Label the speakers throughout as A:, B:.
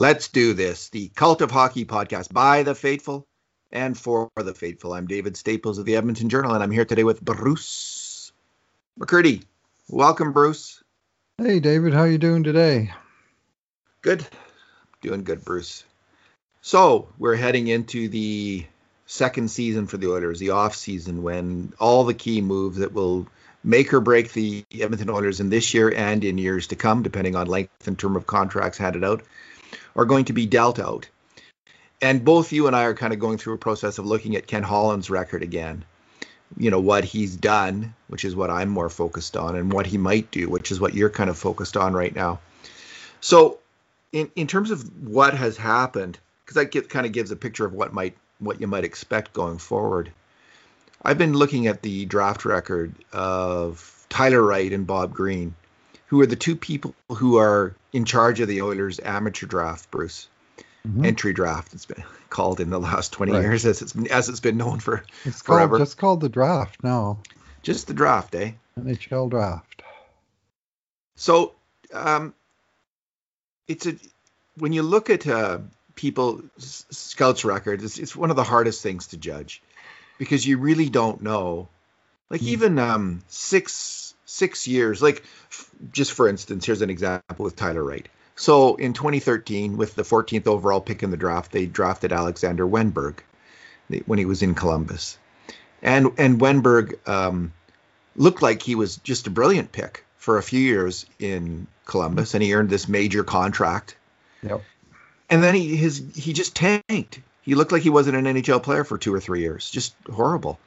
A: Let's do this. The Cult of Hockey podcast by the faithful and for the faithful. I'm David Staples of the Edmonton Journal, and I'm here today with Bruce McCurdy. Welcome, Bruce.
B: Hey, David. How you doing today?
A: Good. Doing good, Bruce. So we're heading into the second season for the Oilers, the off season, when all the key moves that will make or break the Edmonton Oilers in this year and in years to come, depending on length and term of contracts handed out, are going to be dealt out. And both you and I are kind of going through a process of looking at Ken Holland's record again. You know, what he's done, which is what I'm more focused on, and what he might do, which is what you're kind of focused on right now. So, in, in terms of what has happened, because that get, kind of gives a picture of what might what you might expect going forward. I've been looking at the draft record of Tyler Wright and Bob Green, who are the two people who are in charge of the Oilers amateur draft, Bruce. Mm-hmm. Entry draft, it's been called in the last 20 right. years as it's been, as it's been known for
B: it's
A: forever.
B: Called, just called the draft now.
A: Just the draft, eh?
B: NHL draft.
A: So, um, it's a when you look at uh, people scouts records, it's, it's one of the hardest things to judge because you really don't know. Like mm. even um, six six years. Like, f- just for instance, here's an example with Tyler Wright. So in 2013, with the 14th overall pick in the draft, they drafted Alexander Wennberg when he was in Columbus, and and Wennberg um, looked like he was just a brilliant pick for a few years in Columbus, and he earned this major contract.
B: Yep.
A: And then he his he just tanked. He looked like he wasn't an NHL player for two or three years. Just horrible.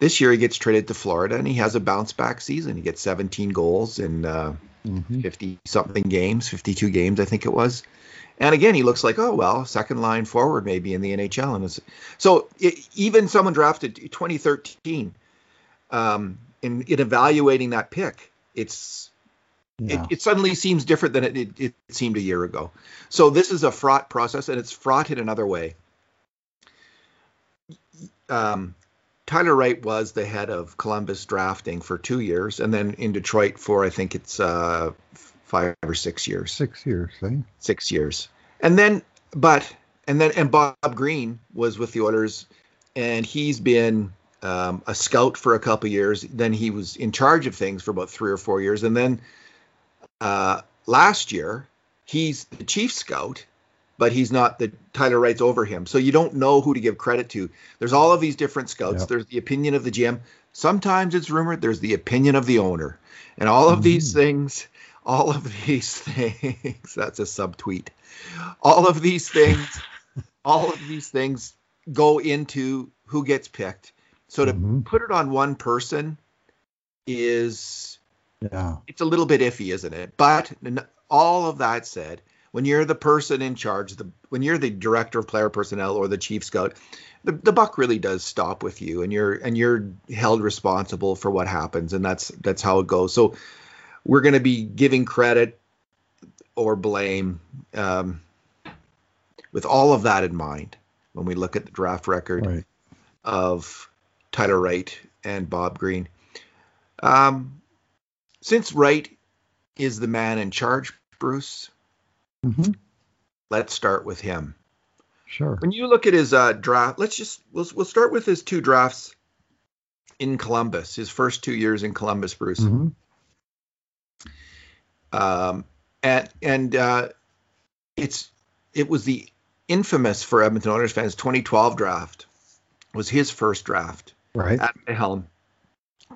A: This year he gets traded to Florida and he has a bounce back season. He gets 17 goals in 50 uh, mm-hmm. something games, 52 games, I think it was. And again, he looks like, oh, well, second line forward maybe in the NHL. And so it, even someone drafted 2013, um, in, in evaluating that pick, it's yeah. it, it, suddenly seems different than it, it, it, seemed a year ago. So this is a fraught process, and it's fraught in another way. Um, Tyler Wright was the head of Columbus drafting for two years, and then in Detroit for I think it's uh, five or six years.
B: Six years, eh?
A: Six years, and then but and then and Bob Green was with the Oilers, and he's been um, a scout for a couple years. Then he was in charge of things for about three or four years, and then uh, last year he's the chief scout but he's not the Tyler Wright's over him. So you don't know who to give credit to. There's all of these different scouts. Yep. There's the opinion of the GM. Sometimes it's rumored there's the opinion of the owner. And all of mm-hmm. these things, all of these things, that's a subtweet. All of these things, all of these things go into who gets picked. So to mm-hmm. put it on one person is
B: yeah.
A: It's a little bit iffy, isn't it? But all of that said, when you're the person in charge, the when you're the director of player personnel or the chief scout, the, the buck really does stop with you, and you're and you're held responsible for what happens, and that's that's how it goes. So we're going to be giving credit or blame um, with all of that in mind when we look at the draft record right. of Tyler Wright and Bob Green. Um, since Wright is the man in charge, Bruce, Mm-hmm. Let's start with him.
B: Sure.
A: When you look at his uh, draft, let's just we'll we'll start with his two drafts in Columbus. His first two years in Columbus, Bruce. Mm-hmm. Um, and and uh, it's it was the infamous for Edmonton Oilers fans 2012 draft was his first draft.
B: Right.
A: At the helm.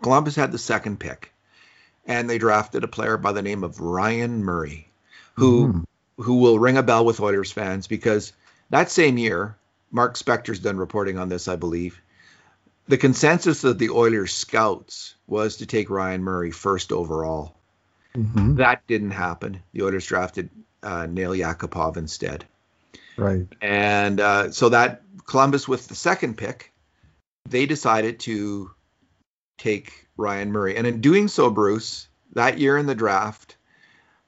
A: Columbus had the second pick, and they drafted a player by the name of Ryan Murray, who mm who will ring a bell with Oilers fans because that same year, Mark Spector's done reporting on this, I believe. The consensus of the Oilers scouts was to take Ryan Murray first overall. Mm-hmm. That didn't happen. The Oilers drafted uh, Nail Yakupov instead.
B: Right.
A: And uh, so that Columbus with the second pick, they decided to take Ryan Murray. And in doing so, Bruce, that year in the draft,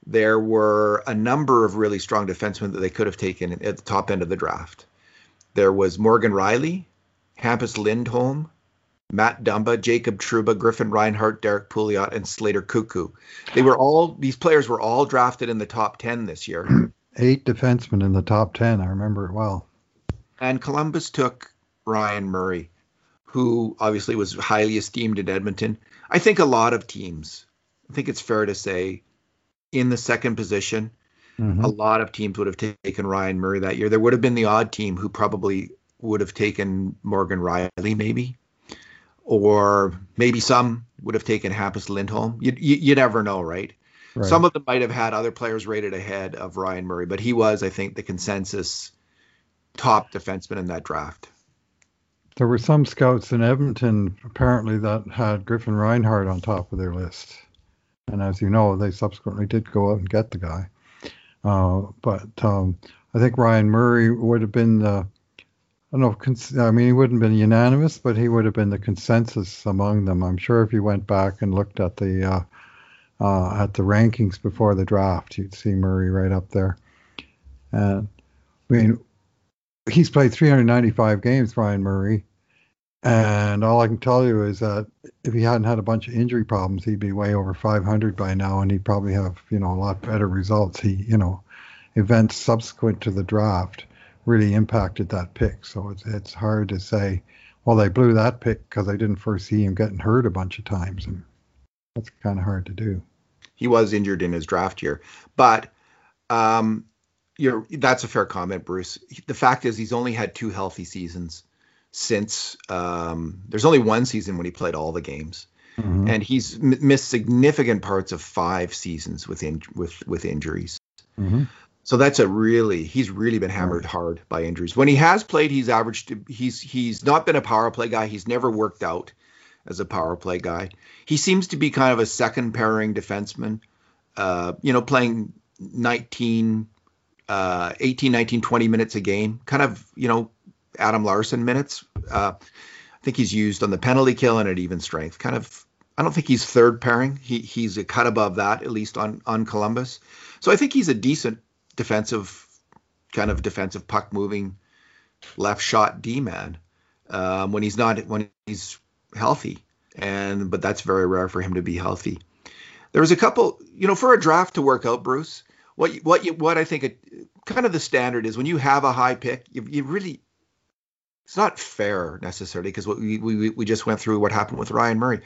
A: there were a number of really strong defensemen that they could have taken at the top end of the draft. There was Morgan Rielly, Hampus Lindholm, Matt Dumba, Jacob Trouba, Griffin Reinhart, Derrick Pouliot, and Slater Koekkoek. They were all these players were all drafted in the top ten this year,
B: eight defensemen in the top ten. I remember it well.
A: And Columbus took Ryan Murray, who obviously was highly esteemed in Edmonton. I think a lot of teams, I think it's fair to say, in the second position,
B: Mhm.
A: a lot of teams would have taken Ryan Murray that year. There would have been the odd team who probably would have taken Morgan Rielly, maybe, or maybe some would have taken Hampus Lindholm. You, you, you never know, right?
B: Right.
A: Some of them might have had other players rated ahead of Ryan Murray, but he was, I think, the consensus top defenseman in that draft.
B: There were some scouts in Edmonton apparently that had Griffin Reinhart on top of their list, and as you know, they subsequently did go out and get the guy. Uh, but um, I think Ryan Murray would have been the I don't know. Cons- I mean, he wouldn't have been unanimous, but he would have been the consensus among them. I'm sure if you went back and looked at the uh, uh, at the rankings before the draft, you'd see Murray right up there. And I mean, he's played 395 games, Ryan Murray, and all I can tell you is that if he hadn't had a bunch of injury problems, he'd be way over 500 by now, and he'd probably have you know a lot better results. He you know events subsequent to the draft really impacted that pick, so it's it's hard to say. Well, they blew that pick because they didn't foresee him getting hurt a bunch of times, and that's kind of hard to do.
A: He was injured in his draft year, but um, you're that's a fair comment, Bruce. The fact is, he's only had two healthy seasons since um, there's only one season when he played all the games,
B: Mhm.
A: and he's m- missed significant parts of five seasons with in, with with injuries.
B: Mhm.
A: So that's a really he's really been hammered hard by injuries. When he has played, he's averaged he's he's not been a power play guy. He's never worked out as a power play guy. He seems to be kind of a second pairing defenseman. Uh, you know, playing 19 uh 18 19 20 minutes a game. Kind of, you know, Adam Larsson minutes. Uh I think he's used on the penalty kill and at even strength. Kind of I don't think he's third pairing. He he's a cut above that at least on on Columbus. So I think he's a decent defensive kind of defensive puck moving left shot D man um, when he's not when he's healthy and but that's very rare for him to be healthy. There was a couple, you know, for a draft to work out, Bruce. What what you, what I think kind of the standard is when you have a high pick, you, you really it's not fair necessarily because what we, we we just went through what happened with Ryan Murray.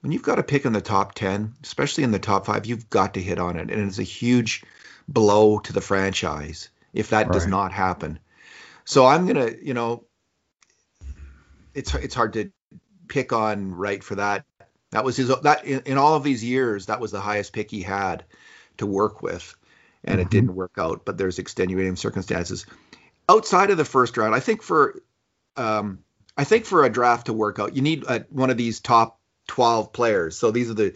A: When you've got a pick in the top ten, especially in the top five, you've got to hit on it, and it's a huge blow to the franchise if that does not happen. So I'm gonna, you know, it's it's hard to pick on right for that. That was his that in, in all of these years that was the highest pick he had to work with, and it
B: Mhm.
A: didn't work out. But there's extenuating circumstances outside of the first round. I think for um, I think for a draft to work out, you need uh, one of these top 12 players. So these are the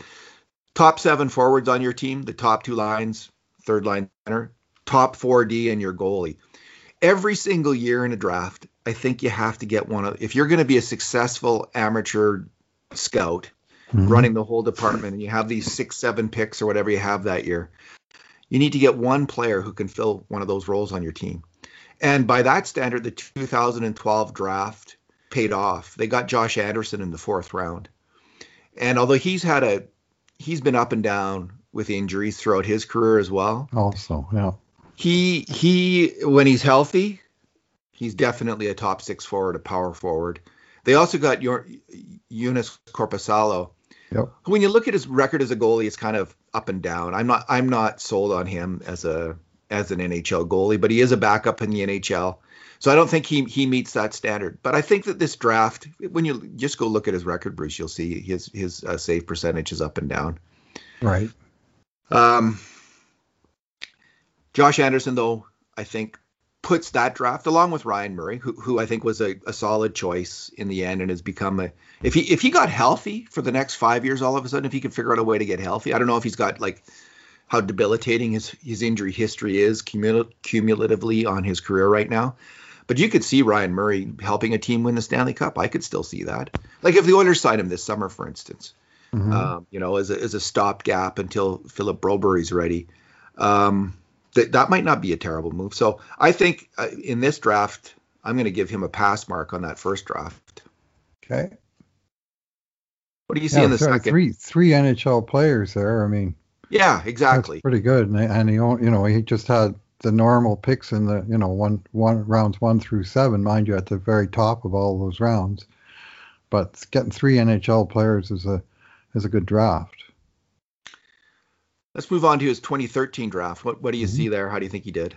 A: top seven forwards on your team, the top two lines, third line center, top 4D, and your goalie. Every single year in a draft, I think you have to get one of. If you're going to be a successful amateur scout
B: Mhm.
A: running the whole department, and you have these six, seven picks or whatever you have that year, you need to get one player who can fill one of those roles on your team. And by that standard, the 2012 draft paid off. They got Josh Anderson in the fourth round. And although he's had a he's been up and down with injuries throughout his career as well.
B: Also, yeah.
A: He he when he's healthy, he's definitely a top six forward, a power forward. They also got your Eunice Corpusalo.
B: Yep.
A: When you look at his record as a goalie, it's kind of up and down. I'm not I'm not sold on him as a as an NHL goalie, but he is a backup in the NHL. So I don't think he he meets that standard. But I think that this draft, when you just go look at his record, Bruce, you'll see his his uh, save percentage is up and down.
B: Right.
A: Um, Josh Anderson, though, I think puts that draft along with Ryan Murray, who, who I think was a, a solid choice in the end and has become a if he if he got healthy for the next five years, all of a sudden, if he could figure out a way to get healthy, I don't know if he's got like how debilitating his his injury history is cumul- cumulatively on his career right now. But you could see Ryan Murray helping a team win the Stanley Cup. I could still see that. Like if the Oilers signed him this summer, for instance,
B: Mhm.
A: um, you know, as a, as a stopgap until Philip Broberry's ready. Um, that that might not be a terrible move. So I think uh, in this draft, I'm going to give him a pass mark on that first draft.
B: okay.
A: What do you see
B: Yeah,
A: in the
B: so
A: second?
B: three three NHL players there. I mean,
A: Yeah,
B: that's
A: exactly.
B: pretty good. And, and he, you know, he just had the normal picks in the you know one one rounds one through seven, mind you, at the very top of all those rounds. But getting three NHL players is a is a good draft.
A: Let's move on to his 2013 draft. What what do you mm-hmm. see there? How do you think he did?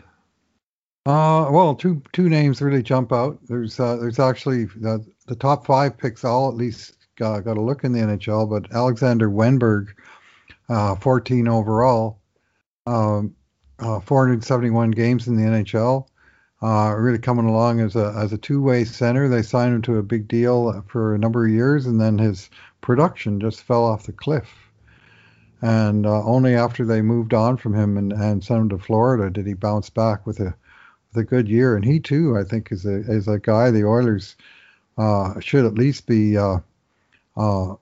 B: Uh, well, two two names really jump out. There's uh, there's actually the, the top five picks all at least uh, got a look in the NHL, but Alexander Wennberg, uh, 14 overall, um, uh, 471 games in the NHL. Uh, really coming along as a as a two-way center. They signed him to a big deal for a number of years, and then his production just fell off the cliff. And uh, only after they moved on from him and, and sent him to Florida did he bounce back with a with a good year, and he too, I think, is a is a guy the Oilers uh, should at least be uh, uh,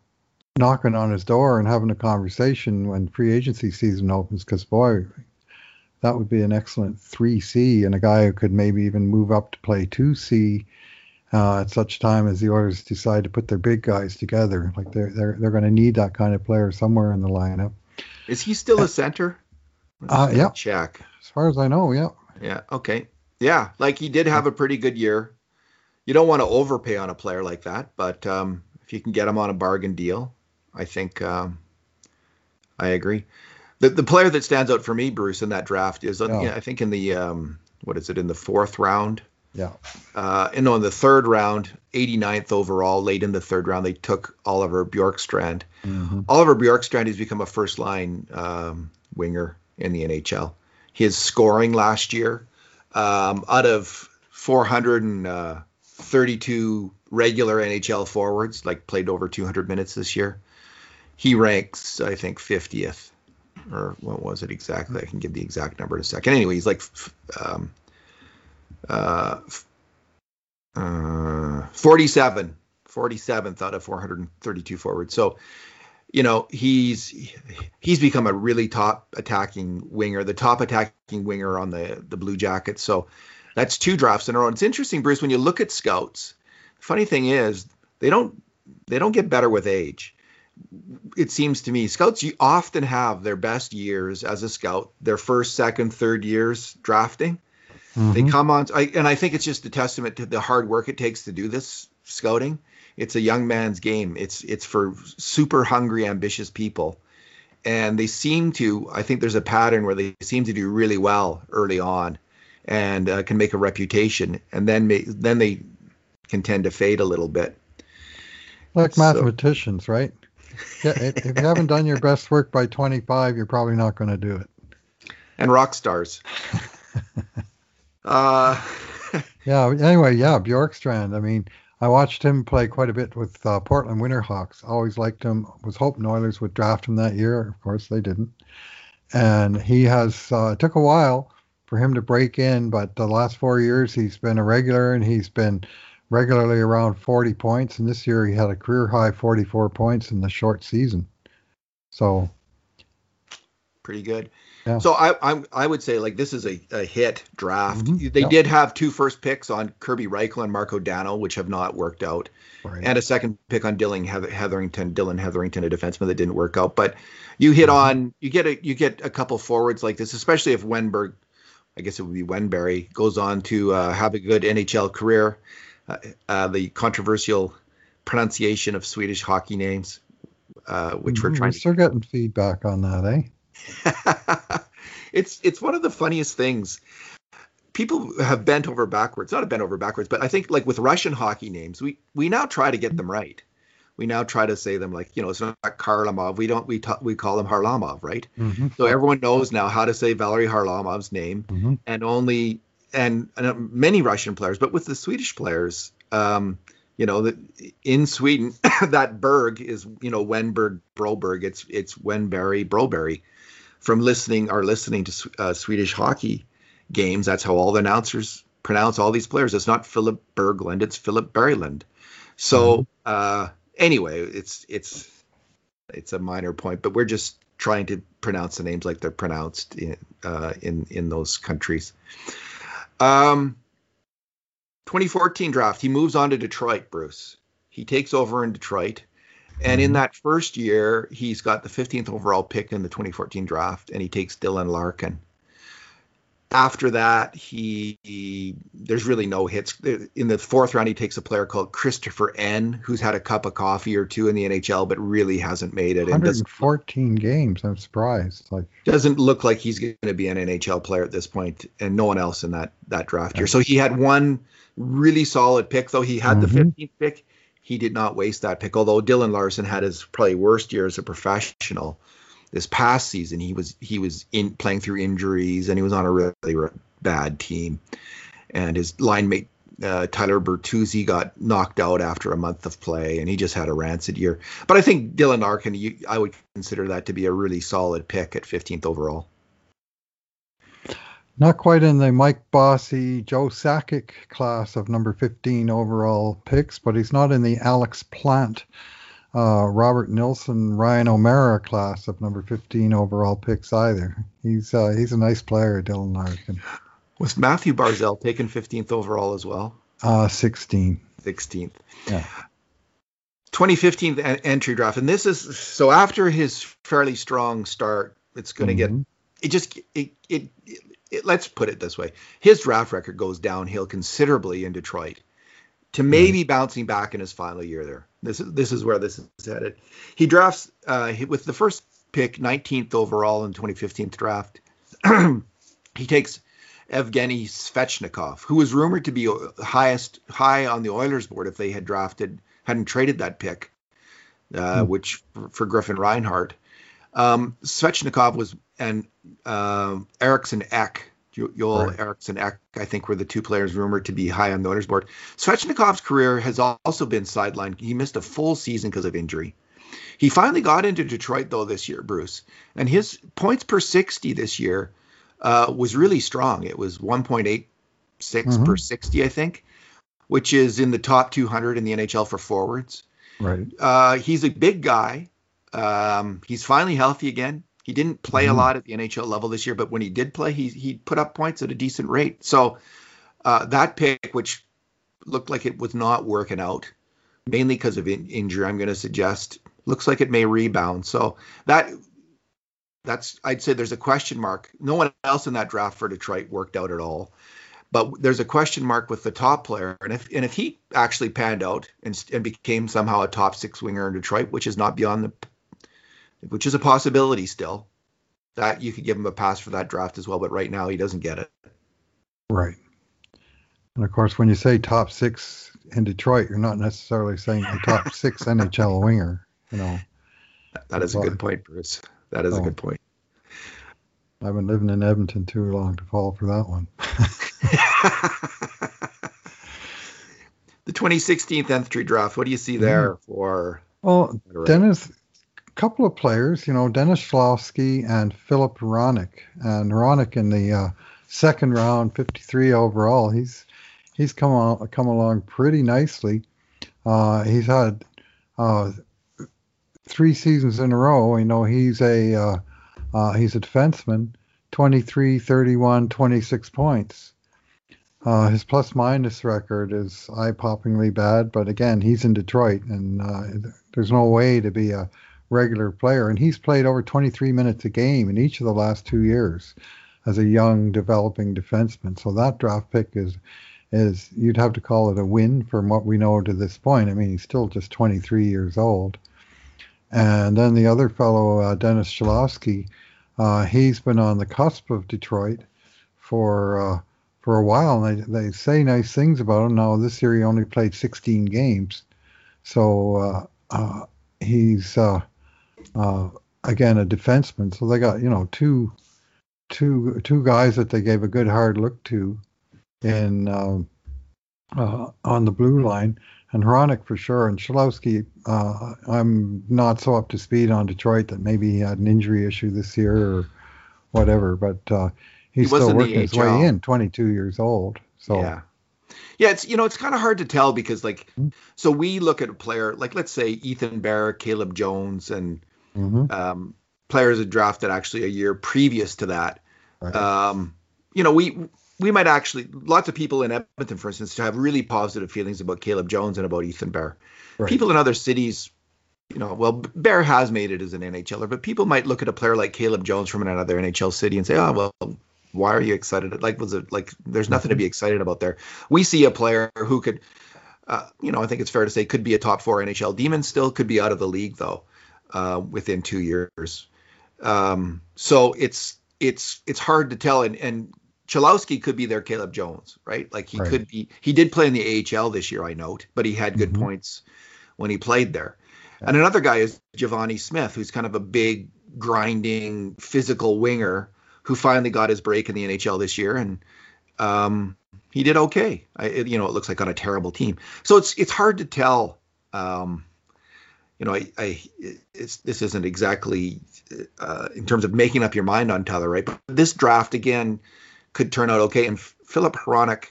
B: knocking on his door and having a conversation when free agency season opens. Because boy, that would be an excellent three C, and a guy who could maybe even move up to play two C. Uh, at such time as the Oilers decide to put their big guys together, like they're they're they're going to need that kind of player somewhere in the lineup.
A: Is he still a center?
B: Uh, yeah.
A: Check.
B: As far as I know, yeah.
A: Yeah. Okay. Yeah, like he did have a pretty good year. You don't want to overpay on a player like that, but um, if you can get him on a bargain deal, I think um, I agree. The the player that stands out for me, Bruce, in that draft is uh, I think in the um, what is it in the fourth round.
B: Yeah.
A: Uh, and on the third round, 89th overall, late in the third round, they took Oliver Bjorkstrand. Mm-hmm. Oliver Bjorkstrand has become a first line um, winger in the NHL. His scoring last year um, out of 432 regular NHL forwards, like played over 200 minutes this year, he ranks, I think, 50th. Or what was it exactly? I can give the exact number in a second. Anyway, he's like um, uh, uh, 47, 47th out of 432 forwards. So you know he's he's become a really top attacking winger, the top attacking winger on the the Blue Jackets. So that's two drafts in a row. And it's interesting, Bruce, when you look at scouts. Funny thing is, they don't they don't get better with age. It seems to me scouts you often have their best years as a scout, their first, second, third years drafting. Mm-hmm. They come on, I, and I think it's just a testament to the hard work it takes to do this scouting it's a young man's game. It's it's for super hungry, ambitious people, and they seem to. I think there's a pattern where they seem to do really well early on, and uh, can make a reputation, and then may, then they can tend to fade a little bit.
B: Like mathematicians, so. right? Yeah, if you haven't done your best work by 25, you're probably not going to do it.
A: And rock stars. uh,
B: yeah. Anyway, yeah, Bjorkstrand. I mean, I watched him play quite a bit with uh, Portland Winterhawks. Always liked him. Was hoping Oilers would draft him that year. Of course, they didn't. And he has. Uh, it took a while for him to break in, but the last four years he's been a regular and he's been regularly around 40 points. And this year he had a career high 44 points in the short season. So
A: pretty good. Yeah. So I, I I would say like this is a, a hit draft. Mm-hmm. They did have two first picks on Kirby Rychel and Marco Dano, which have not worked out, right. and a second pick on Dillon Heatherington, Dillon Heatherington, a defenseman that didn't work out. But you hit mm-hmm. on you get a you get a couple forwards like this, especially if Wennberg, I guess it would be Wenberry, goes on to uh, have a good NHL career. Uh, uh, the controversial pronunciation of Swedish hockey names, uh, which mm-hmm. we're trying. We're
B: still to... getting feedback on that, eh?
A: it's it's one of the funniest things. People have bent over backwards, not a bent over backwards, but I think like with Russian hockey names, we we now try to get them right. We now try to say them like you know it's not Karlamov. We don't we ta- we call him Harlamov, right? Mm-hmm. So everyone knows now how to say Valery Harlamov's name, mm-hmm. and only and, and, uh, many Russian players, but with the Swedish players, um, you know that in Sweden that Berg is you know Wennberg Broberg. It's it's Wenberry Broberry from listening are listening to uh, Swedish hockey games. That's how all the announcers pronounce all these players. It's not Philip Berglund, it's Philip Berglund. So mm-hmm. uh, anyway, it's it's it's a minor point, but we're just trying to pronounce the names like they're pronounced in uh, in in those countries. Um, 2014 draft. He moves on to Detroit. Bruce. He takes over in Detroit. And in mm-hmm. that first year, he's got the 15th overall pick in the 2014 draft, and he takes Dylan Larkin. After that, he, he, there's really no hits. In the fourth round, he takes a player called Christoffer Ehn, who's had a cup of coffee or two in the NHL, but really hasn't made it.
B: 114 games. I'm surprised. Like
A: doesn't look like he's going to be an NHL player at this point, and no one else in that that draft year. So he had one really solid pick, though. He had mm-hmm. the 15th pick. He did not waste that pick, although Dylan Larson had his probably worst year as a professional this past season he was he was in playing through injuries and he was on a really, really bad team and his line mate uh, Tyler Bertuzzi got knocked out after a month of play, and he just had a rancid year. But I think Dylan Larkin, you, I would consider that to be a really solid pick at 15th overall.
B: Not quite in the Mike Bossy, Joe Sakic class of number 15 overall picks, but he's not in the Alex Plante uh, Robert Nilsson, Ryan O'Marra class of number 15 overall picks either. He's uh, he's a nice player, Dylan Larkin.
A: Was Mathew Barzal taken 15th overall as well?
B: Uh, 16.
A: 16th. Yeah. 2015 entry draft, and this is so after his fairly strong start, it's going to mm-hmm. get it. Just it, it, it, it let's put it this way: his draft record goes downhill considerably in Detroit to maybe bouncing back in his final year there. This is this is where this is headed. He drafts uh, with the first pick, 19th overall in 2015 draft. he takes Evgeny Svechnikov, who was rumored to be highest high on the Oilers board if they had drafted hadn't traded that pick, uh, mm. which for, Griffin Reinhart. Um, Svechnikov was and uh, Eriksson Ek Joel right. Eriksson Ek, I think, were the two players rumored to be high on the Oilers board. Svechnikov's career has also been sidelined. He missed a full season because of injury. He finally got into Detroit though this year, Bruce, and his points per 60 this year uh, was really strong. It was 1.86 mm-hmm. per 60, I think, which is in the top 200 in the NHL for forwards.
B: Right.
A: Uh, he's a big guy. Um, he's finally healthy again. He didn't play mm-hmm. a lot at the NHL level this year, but when he did play, he he put up points at a decent rate. So uh, that pick, which looked like it was not working out, mainly because of in- injury, I'm going to suggest looks like it may rebound. So that that's I'd say there's a question mark. No one else in that draft for Detroit worked out at all. But there's a question mark with the top player, and if and if he actually panned out and, and became somehow a top six winger in Detroit, which is not beyond the which is a possibility still. That you could give him a pass for that draft as well, but right now he doesn't get it.
B: Right. And of course, when you say top six in Detroit, you're not necessarily saying a top six NHL winger. You know.
A: That is a good point, Bruce. That is so, a good point.
B: I've been living in Edmonton too long to fall for that one.
A: the 2016 entry draft. What do you see there mm. for?
B: Well, Dennis couple of players, you know, Dennis Cholowski and Filip Hronek. And Hronek in the uh, second round, 53 overall, he's he's come on, come along pretty nicely. Uh, he's had uh, three seasons in a row. You know, he's a uh, uh, he's a defenseman, 23, 31, 26 points. Uh, his plus minus record is eye poppingly bad, but again, he's in Detroit, and there's no way to be a regular player, and he's played over 23 minutes a game in each of the last two years as a young developing defenseman. So that draft pick is is you'd have to call it a win from what we know to this point. I mean, he's still just 23 years old. And then the other fellow, uh, Dennis Cholowski, uh, he's been on the cusp of Detroit for uh, for a while, and they, they say nice things about him. Now this year he only played 16 games, so uh, uh, he's uh, uh, again a defenseman. So they got you know two two two guys that they gave a good hard look to in um, uh, on the blue line, and Hronek for sure, and Cholowski. Uh, I'm not so up to speed on Detroit that maybe he had an injury issue this year or whatever, but uh, he's he still working his way in. 22 years old. So
A: yeah. Yeah, it's you know it's kind of hard to tell because like mm-hmm. so we look at a player like let's say Ethan Bear, Caleb Jones, and mm-hmm. um, players had drafted actually a year previous to that. Right. Um, you know, we we might actually lots of people in Edmonton, for instance, to have really positive feelings about Caleb Jones and about Ethan Bear. Right. People in other cities, you know, well, Bear has made it as an NHLer, but people might look at a player like Caleb Jones from another NHL city and say, oh well, why are you excited? Like, was it like there's nothing to be excited about there? We see a player who could, uh, you know, I think it's fair to say could be a top four NHL D-man still, could be out of the league though, uh, within two years. Um, so it's it's it's hard to tell. And and Cholowski could be their Caleb Jones, right? Like he right. could be. He did play in the AHL this year, I note, but he had good mm-hmm. points when he played there. Yeah. And another guy is Givani Smith, who's kind of a big, grinding, physical winger who finally got his break in the NHL this year, and um, he did okay. I, you know, it looks like on a terrible team, so it's it's hard to tell. Um, you know, I, I it's this isn't exactly uh, in terms of making up your mind on Tyler, right? But this draft again could turn out okay, and Filip Hronek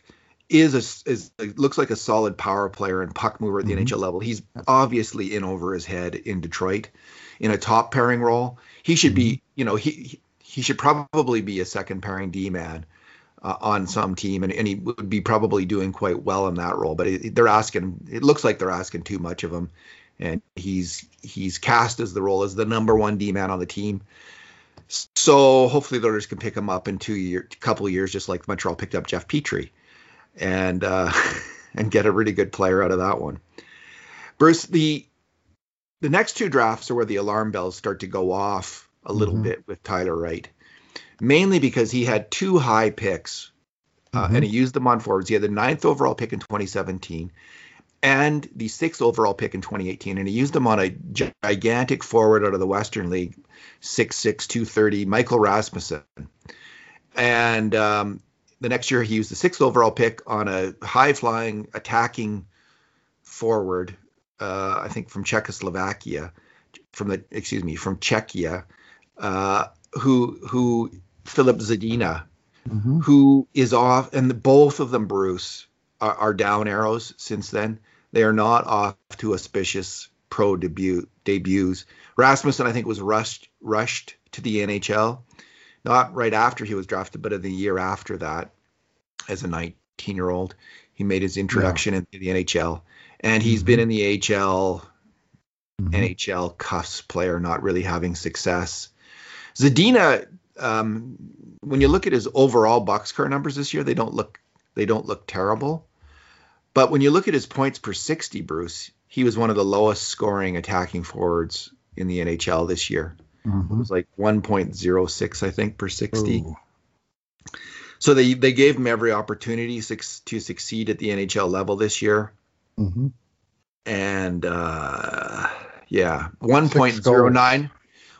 A: is a, is looks like a solid power player and puck mover at the mm-hmm. NHL level. He's obviously in over his head in Detroit in a top pairing role. He should mm-hmm. be, you know, he he should probably be a second pairing D man uh, on some team, and, and he would be probably doing quite well in that role. But it, they're asking, it looks like they're asking too much of him, and he's he's cast as the role as the number one D man on the team. So hopefully the Oilers can pick him up in two year, couple years, just like Montreal picked up Jeff Petry, and uh, and get a really good player out of that one. Bruce, the the next two drafts are where the alarm bells start to go off a little mm-hmm. bit with Tyler Wright, mainly because he had two high picks, uh, mm-hmm. and he used them on forwards. He had the ninth overall pick in 2017 and the sixth overall pick in 2018, and he used them on a gigantic forward out of the Western League, 6'6", 230, Michael Rasmussen. And um, the next year, he used the sixth overall pick on a high-flying, attacking forward, uh, I think from Czechoslovakia, from the excuse me, from Czechia, uh, who who Filip Zadina, mm-hmm. who is off, and both of them, Bruce, are, down arrows since then. They are not off to auspicious pro debut debuts. Rasmussen, I think, was rushed rushed to the NHL, not right after he was drafted, but in the year after that, as a 19 year old, he made his introduction yeah. into the NHL, and he's mm-hmm. been in the AHL. Mm-hmm. NHL cuffs player not really having success. Zadina, um, when you look at his overall boxcar numbers this year, they don't look they don't look terrible. But when you look at his points per 60, Bruce, he was one of the lowest scoring attacking forwards in the NHL this year. Mm-hmm. It was like 1.06, I think, per 60. Ooh. So they they gave him every opportunity to succeed at the NHL level this year. Mm-hmm. And uh, yeah, 1.09.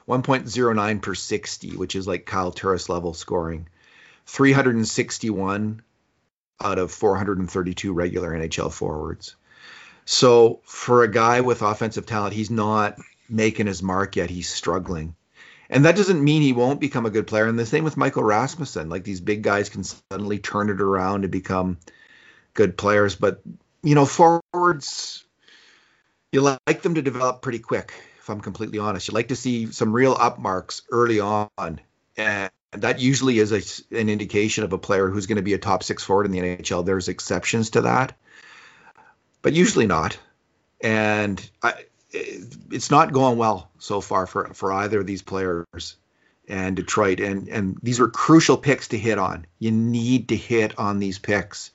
A: 1.09 per 60, which is like Kyle Turris level scoring. 361 out of 432 regular NHL forwards. So for a guy with offensive talent, he's not making his mark yet. He's struggling. And that doesn't mean he won't become a good player. And the same with Michael Rasmussen. Like these big guys can suddenly turn it around and become good players. But, you know, forwards, you like them to develop pretty quick if I'm completely honest. You like to see some real up marks early on, and that usually is a, an indication of a player who's going to be a top six forward in the NHL. There's exceptions to that, but usually not. And I, it's not going well so far for, for either of these players and Detroit. And and these were crucial picks to hit on. You need to hit on these picks,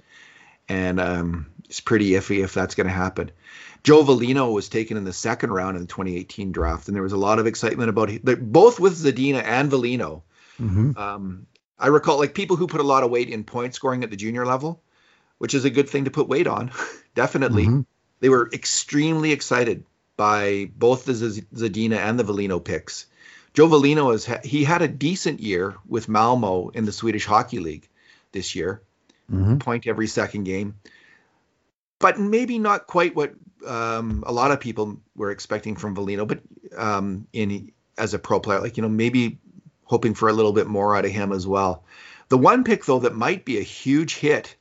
A: and um, it's pretty iffy if that's going to happen. Joe Veleno was taken in the second round in the 2018 draft, and there was a lot of excitement about both with Zadina and Veleno. Mm-hmm. Um, I recall like people who put a lot of weight in point scoring at the junior level, which is a good thing to put weight on. Definitely, mm-hmm. they were extremely excited by both the Zadina and the Veleno picks. Joe Veleno has he had a decent year with Malmo in the Swedish Hockey League this year, mm-hmm. point every second game but maybe not quite what um, a lot of people were expecting from Veleno. but um, in as a pro player, like you know, maybe hoping for a little bit more out of him as well. The one pick though that might be a huge hit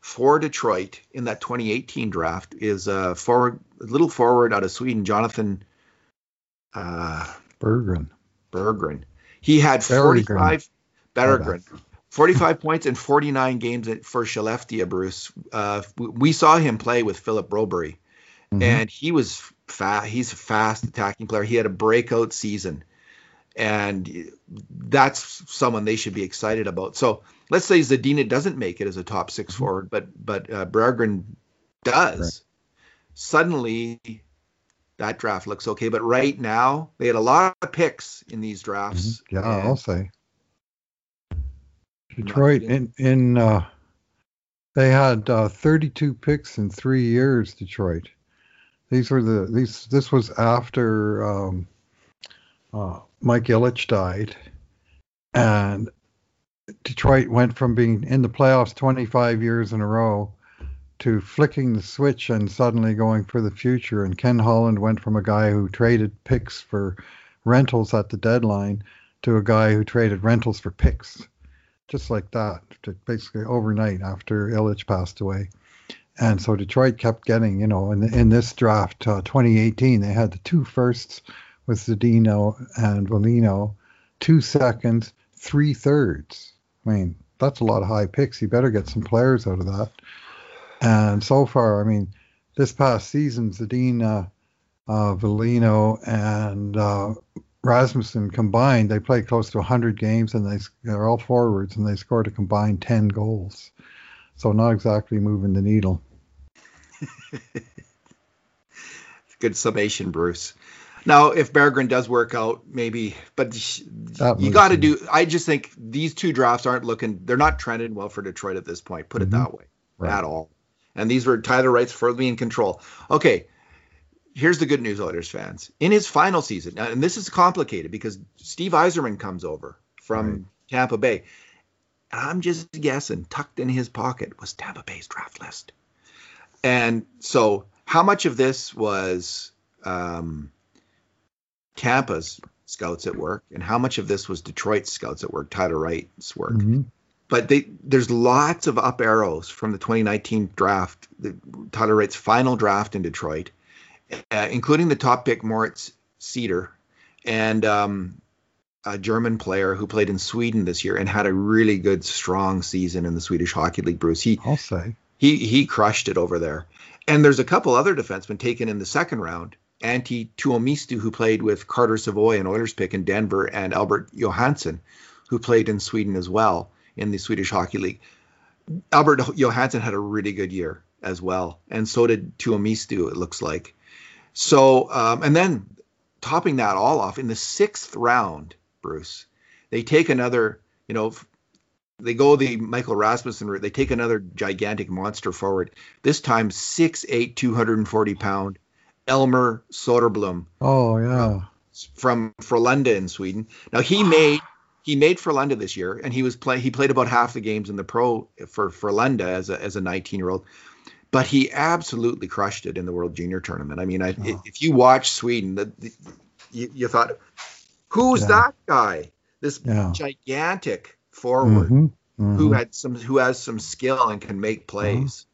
A: for Detroit in that 2018 draft is a forward, a little forward out of Sweden, Jonathan uh,
B: Berggren.
A: Berggren. He had 45 Berggren. 45 points in 49 games for Skellefteå, Bruce. Uh, we saw him play with Philip Broberg, mm-hmm. and he was fast. He's a fast attacking player. He had a breakout season, and that's someone they should be excited about. So let's say Zadina doesn't make it as a top 6 mm-hmm. forward, but but uh, Berggren does. Right. Suddenly, that draft looks okay. But right now, they had a lot of picks in these drafts.
B: Mm-hmm. Yeah, I'll say. Detroit in in uh, they had uh, 32 picks in three years. Detroit. These were the these. This was after um, uh, Mike Ilitch died, and Detroit went from being in the playoffs 25 years in a row to flicking the switch and suddenly going for the future. And Ken Holland went from a guy who traded picks for rentals at the deadline to a guy who traded rentals for picks, just like that, basically overnight after Ilitch passed away. And so Detroit kept getting, you know, in, in this draft, uh, 2018, they had the two firsts with Zadina and Veleno, two seconds, three thirds. I mean, that's a lot of high picks. You better get some players out of that. And so far, I mean, this past season, Zadina, uh, Veleno, and uh, Rasmussen combined, they played close to 100 games, and they, they're all forwards, and they scored a combined 10 goals. So not exactly moving the needle.
A: Good summation, Bruce. Now, if Berggren does work out, maybe, but you got to do. I just think these two drafts aren't looking. They're not trending well for Detroit at this point. Put mm-hmm. it that way, right. at all and these were Tyler Wright's firmly in control. Okay, here's the good news, Oilers fans. In his final season, and this is complicated because Steve Yzerman comes over from right. Tampa Bay. I'm just guessing, tucked in his pocket was Tampa Bay's draft list. And so, how much of this was um, Tampa's scouts at work, and how much of this was Detroit's scouts at work, Tyler Wright's work? Mm-hmm but they, there's lots of up arrows from the 2019 draft, the, Tyler Wright's final draft in Detroit, uh, including the top pick Moritz Seider and um, a German player who played in Sweden this year and had a really good, strong season in the Swedish Hockey League. Bruce, he
B: I'll say
A: he he crushed it over there. And there's a couple other defensemen taken in the second round. Antti Tuomisto, who played with Carter Savoy and Oilers pick in Denver, and Albert Johansson, who played in Sweden as well in the Swedish Hockey League. Albert Johansson had a really good year as well, and so did Tuomisto, it looks like. So, um, and then topping that all off in the sixth round, Bruce, they take another, you know, they go the Michael Rasmussen route. They take another gigantic monster forward. This time, 6'8", 240 pound Elmer Soderblom.
B: Oh yeah.
A: From Frölunda in Sweden. Now he made he made Frölunda this year, and he was play he played about half the games in the pro for Frölunda as a as a 19 year old, but he absolutely crushed it in the World Junior Tournament. I mean, I, oh. if you watch Sweden, the, the, you, you, thought, who's yeah. that guy? This yeah. gigantic forward mm-hmm. Mm-hmm. who had some who has some skill and can make plays,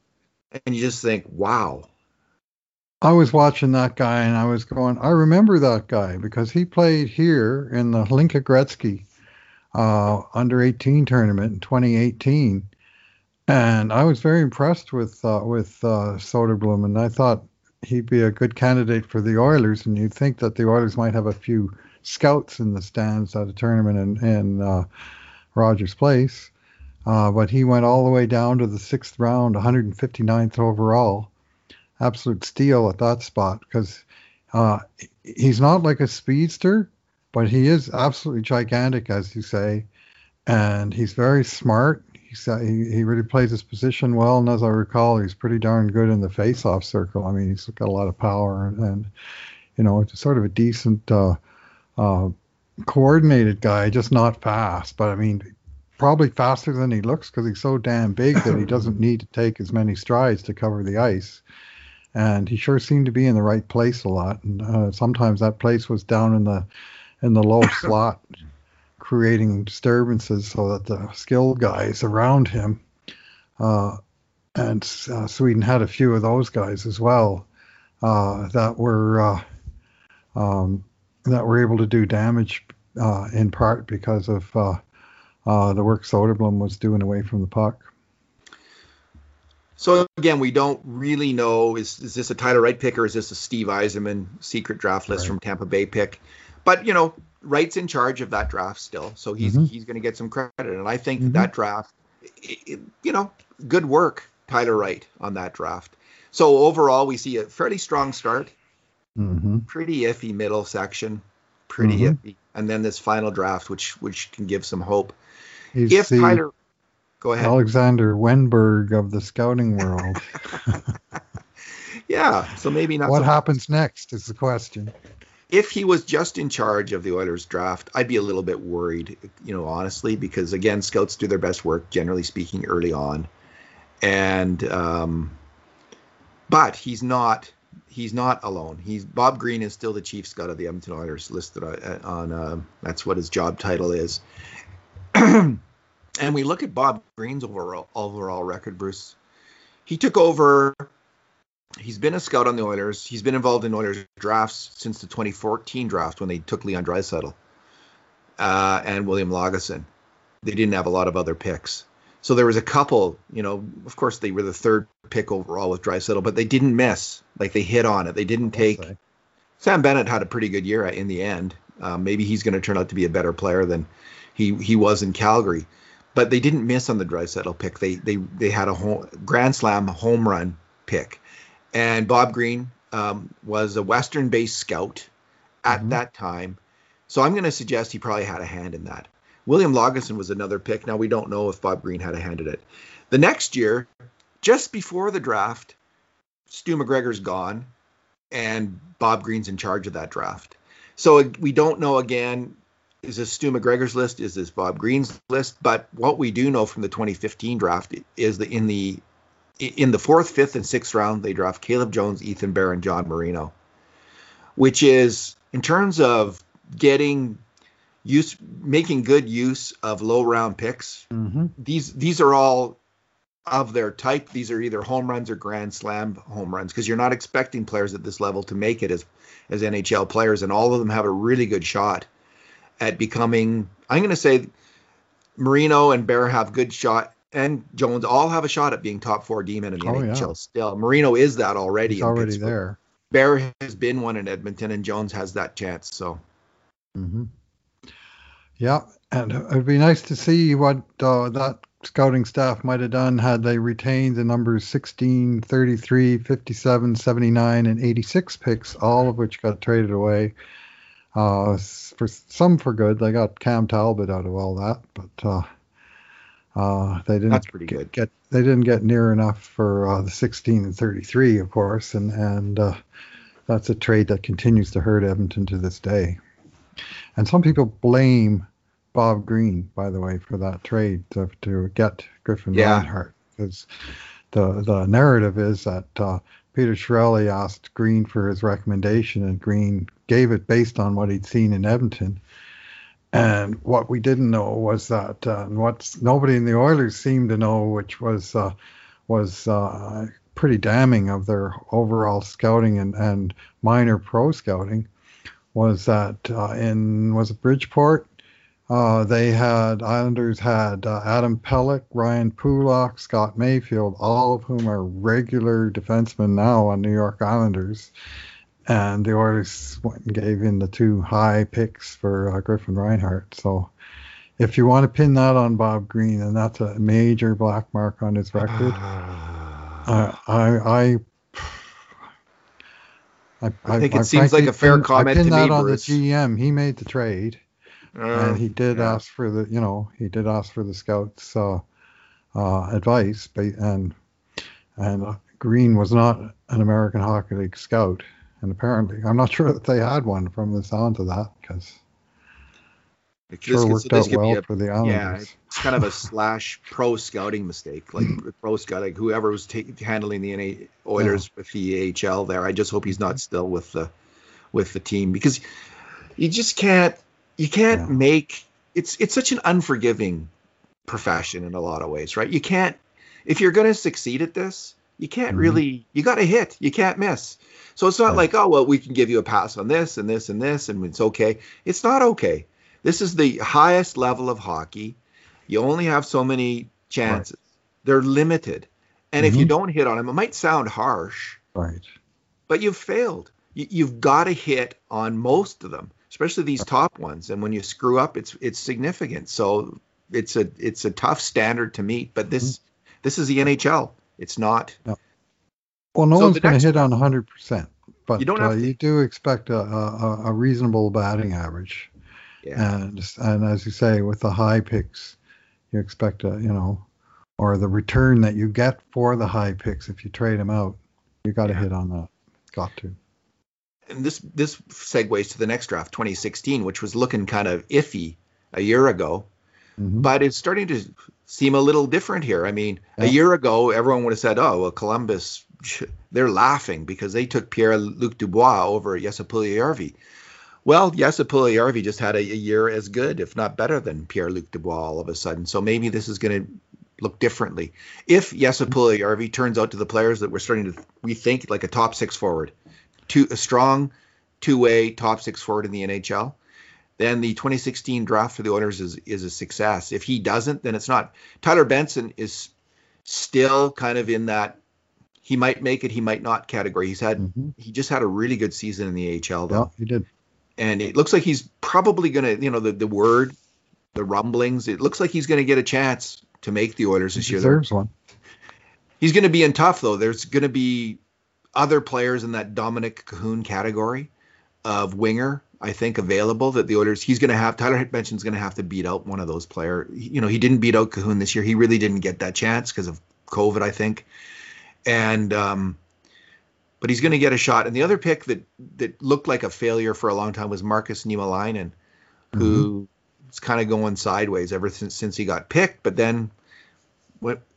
A: mm-hmm. and you just think, wow.
B: I was watching that guy and I was going, I remember that guy because he played here in the Hlinka Gretzky uh, under 18 tournament in 2018, and I was very impressed with uh, with uh, Soderblom, and I thought he'd be a good candidate for the Oilers. And you'd think that the Oilers might have a few scouts in the stands at a tournament in, in uh, Rogers Place, uh, but he went all the way down to the sixth round, 159th overall. Absolute steal at that spot because uh, he's not like a speedster, but he is absolutely gigantic, as you say, and he's very smart. He's, uh, he, he really plays his position well, and as I recall, he's pretty darn good in the face-off circle. I mean, he's got a lot of power, and, and you know, it's sort of a decent, uh, uh, coordinated guy, just not fast. But I mean, probably faster than he looks because he's so damn big that he doesn't need to take as many strides to cover the ice. And he sure seemed to be in the right place a lot. And uh, sometimes that place was down in the in the low slot, creating disturbances so that the skilled guys around him, uh, and uh, Sweden had a few of those guys as well uh, that were uh, um, that were able to do damage uh, in part because of uh, the work Soderblom was doing away from the puck.
A: So again, we don't really know is is this a Tyler Wright pick or is this a Steve Yzerman secret draft list right. from Tampa Bay pick? But you know, Wright's in charge of that draft still, so he's
B: Mhm.
A: he's going to get some credit. And I think
B: Mhm.
A: that draft, i- i- you know, good work, Tyler Wright on that draft. So overall, we see a fairly strong start,
B: hmm
A: pretty iffy middle section, pretty
B: Mhm.
A: iffy, and then this final draft, which which can give some hope.
B: He's
A: if
B: the
A: Tyler, go ahead.
B: Alexander Wennberg of the scouting world.
A: Yeah, so maybe not.
B: what
A: so
B: happens next is the question.
A: if he was just in charge of the Oilers draft, I'd be a little bit worried, you know, honestly, because again, scouts do their best work, generally speaking, early on, and um, but he's not. He's not alone. He's Bob Green is still the chief scout of the Edmonton Oilers, listed on. on uh, that's what his job title is. and we look at Bob Green's overall overall record, Bruce. He took over he's been a scout on the Oilers. He's been involved in Oilers drafts since the 2014 draft when they took Leon Draisaitl uh, and William Lagesson. They didn't have a lot of other picks. So there was a couple, you know, of course they were the third pick overall with Draisaitl, but they didn't miss. Like they hit on it. They didn't take.
B: say.
A: Sam Bennett had a pretty good year in the end. Um, maybe he's going to turn out to be a better player than he he was in Calgary. But they didn't miss on the Draisaitl pick. They they they had a home, grand slam home run pick, and Bob Green um, was a Western-based scout at
B: Mhm.
A: that time. So I'm going to suggest he probably had a hand in that. William Lagesson was another pick. Now we don't know if Bob Green had a hand in it. The next year, just before the draft, Stu MacGregor's gone, and Bob Green's in charge of that draft. So we don't know again. Is this Stu MacGregor's list? Is this Bob Green's list? But what we do know from the 2015 draft is that in the in the fourth, fifth, and sixth round, they draft Caleb Jones, Ethan Bear, and John Marino, which is in terms of getting use, making good use of low round picks.
B: hmm
A: These these are all of their type. These are either home runs or grand slam home runs because you're not expecting players at this level to make it as as NHL players, and all of them have a really good shot at becoming. I'm going to say Marino and Bear have good shot, and Jones all have a shot at being top four D-man in the
B: Oh,
A: NHL.
B: yeah.
A: Still, Marino is that already.
B: He's already
A: Pittsburgh.
B: there.
A: Bear has been one in Edmonton, and Jones has that chance. So
B: hmm Yeah, and it'd be nice to see what uh, that scouting staff might have done had they retained the numbers 16, 33, 57, 79, and 86 picks, all of which got traded away. Uh, for some for good, they got Cam Talbot out of all that, but uh, uh, they didn't
A: That's pretty
B: get,
A: good.
B: get they didn't get near enough for uh, the 16 and 33, of course, and and uh, that's a trade that continues to hurt Edmonton to this day. And some people blame Bob Green, by the way, for that trade to, to get Griffin
A: Yeah.
B: Reinhart. Because the the narrative is that uh, Peter Chiarelli asked Green for his recommendation, and Green gave it based on what he'd seen in Edmonton. And what we didn't know was that, uh, and what nobody in the Oilers seemed to know, which was uh, was uh, pretty damning of their overall scouting and, and minor pro scouting, was that uh, in was it Bridgeport, uh, they had Islanders had uh, Adam Pelech, Ryan Pulock, Scott Mayfield, all of whom are regular defensemen now on New York Islanders. And the Oilers went and gave in the two high picks for uh, Griffin Reinhart. So if you want to pin that on Bob Green, and that's a major black mark on his record. Uh, I, I, I,
A: I think it seems like a fair
B: pin-
A: comment
B: I pinned
A: to me,
B: that on
A: Bruce.
B: the GM. He made the trade, and he did
A: yeah.
B: ask for the, you know, he did ask for the scouts' uh, uh, advice, but, and and uh, Green was not an American Hockey League scout, and apparently, I'm not sure that they had one from the sound of that because
A: This
B: sure
A: could-
B: worked
A: this
B: out well
A: a-
B: for the
A: yeah, it's kind of a slash pro scouting mistake. Like the pro scout, like whoever was ta- handling the NA Oilers with the AHL there. I just hope he's not still with the with the team because you just can't you can't
B: Yeah.
A: make it's it's such an unforgiving profession in a lot of ways, right? You can't if you're going to succeed at this, you can't
B: Mhm.
A: really you got to hit, you can't miss. So it's not
B: Right.
A: like oh well we can give you a pass on this and this and this and it's okay. It's not okay. This is the highest level of hockey. You only have so many chances. They're limited. And if you
B: Mhm.
A: don't hit on them, it might sound harsh,
B: Right.
A: but you've failed. You, you've got to hit on most of them. Especially these top ones. And when you screw up, it's it's significant. So it's a it's a tough standard to meet. But this mm-hmm. this is the NHL. It's not.
B: No. Well, no so one's going to hit on 100, percent but you don't uh, you do expect a, a, a, reasonable batting average. Yeah. And and as you say, with the high picks, you expect a you know, or the return that you get for the high picks if you trade them out, you got to yeah. hit on that. Got to
A: and this this segues to the next draft, 2016, which was looking kind of iffy a year ago, mm-hmm. but it's starting to seem a little different here. I mean, yeah. a year ago, everyone would have said, "Oh, well, Columbus, they're laughing because they took Pierre-Luc Dubois over Jesse Puljujarvi." Well, Jesse Puljujarvi just had a, a, year as good, if not better, than Pierre-Luc Dubois all of a sudden. So maybe this is going to look differently. If Jesse Puljujarvi turns out to the players that we're starting to we think like a top six forward, two a strong two-way top six forward in the NHL, then the 2016 draft for the Oilers is is a success. If he doesn't, then it's not. Tyler Benson is still kind of in that he might make it, he might not category. He's had mm-hmm. he just had a really good season in the AHL though.
B: Yeah, he did.
A: And it looks like he's probably gonna, you know, the, the word, the rumblings, it looks like he's gonna get a chance to make the Oilers this
B: he
A: year.
B: Deserves one.
A: He's gonna be in tough though. There's gonna be other players in that Dominik Kahun category of winger, I think, available that the Oilers he's going to have. Tyler Hitmention's going to have to beat out one of those players. You know, he didn't beat out Cahoon this year. He really didn't get that chance because of COVID, I think. And um, but he's going to get a shot. And the other pick that that looked like a failure for a long time was Markus Niemelainen, mm-hmm. who is kind of going sideways ever since since he got picked. But then,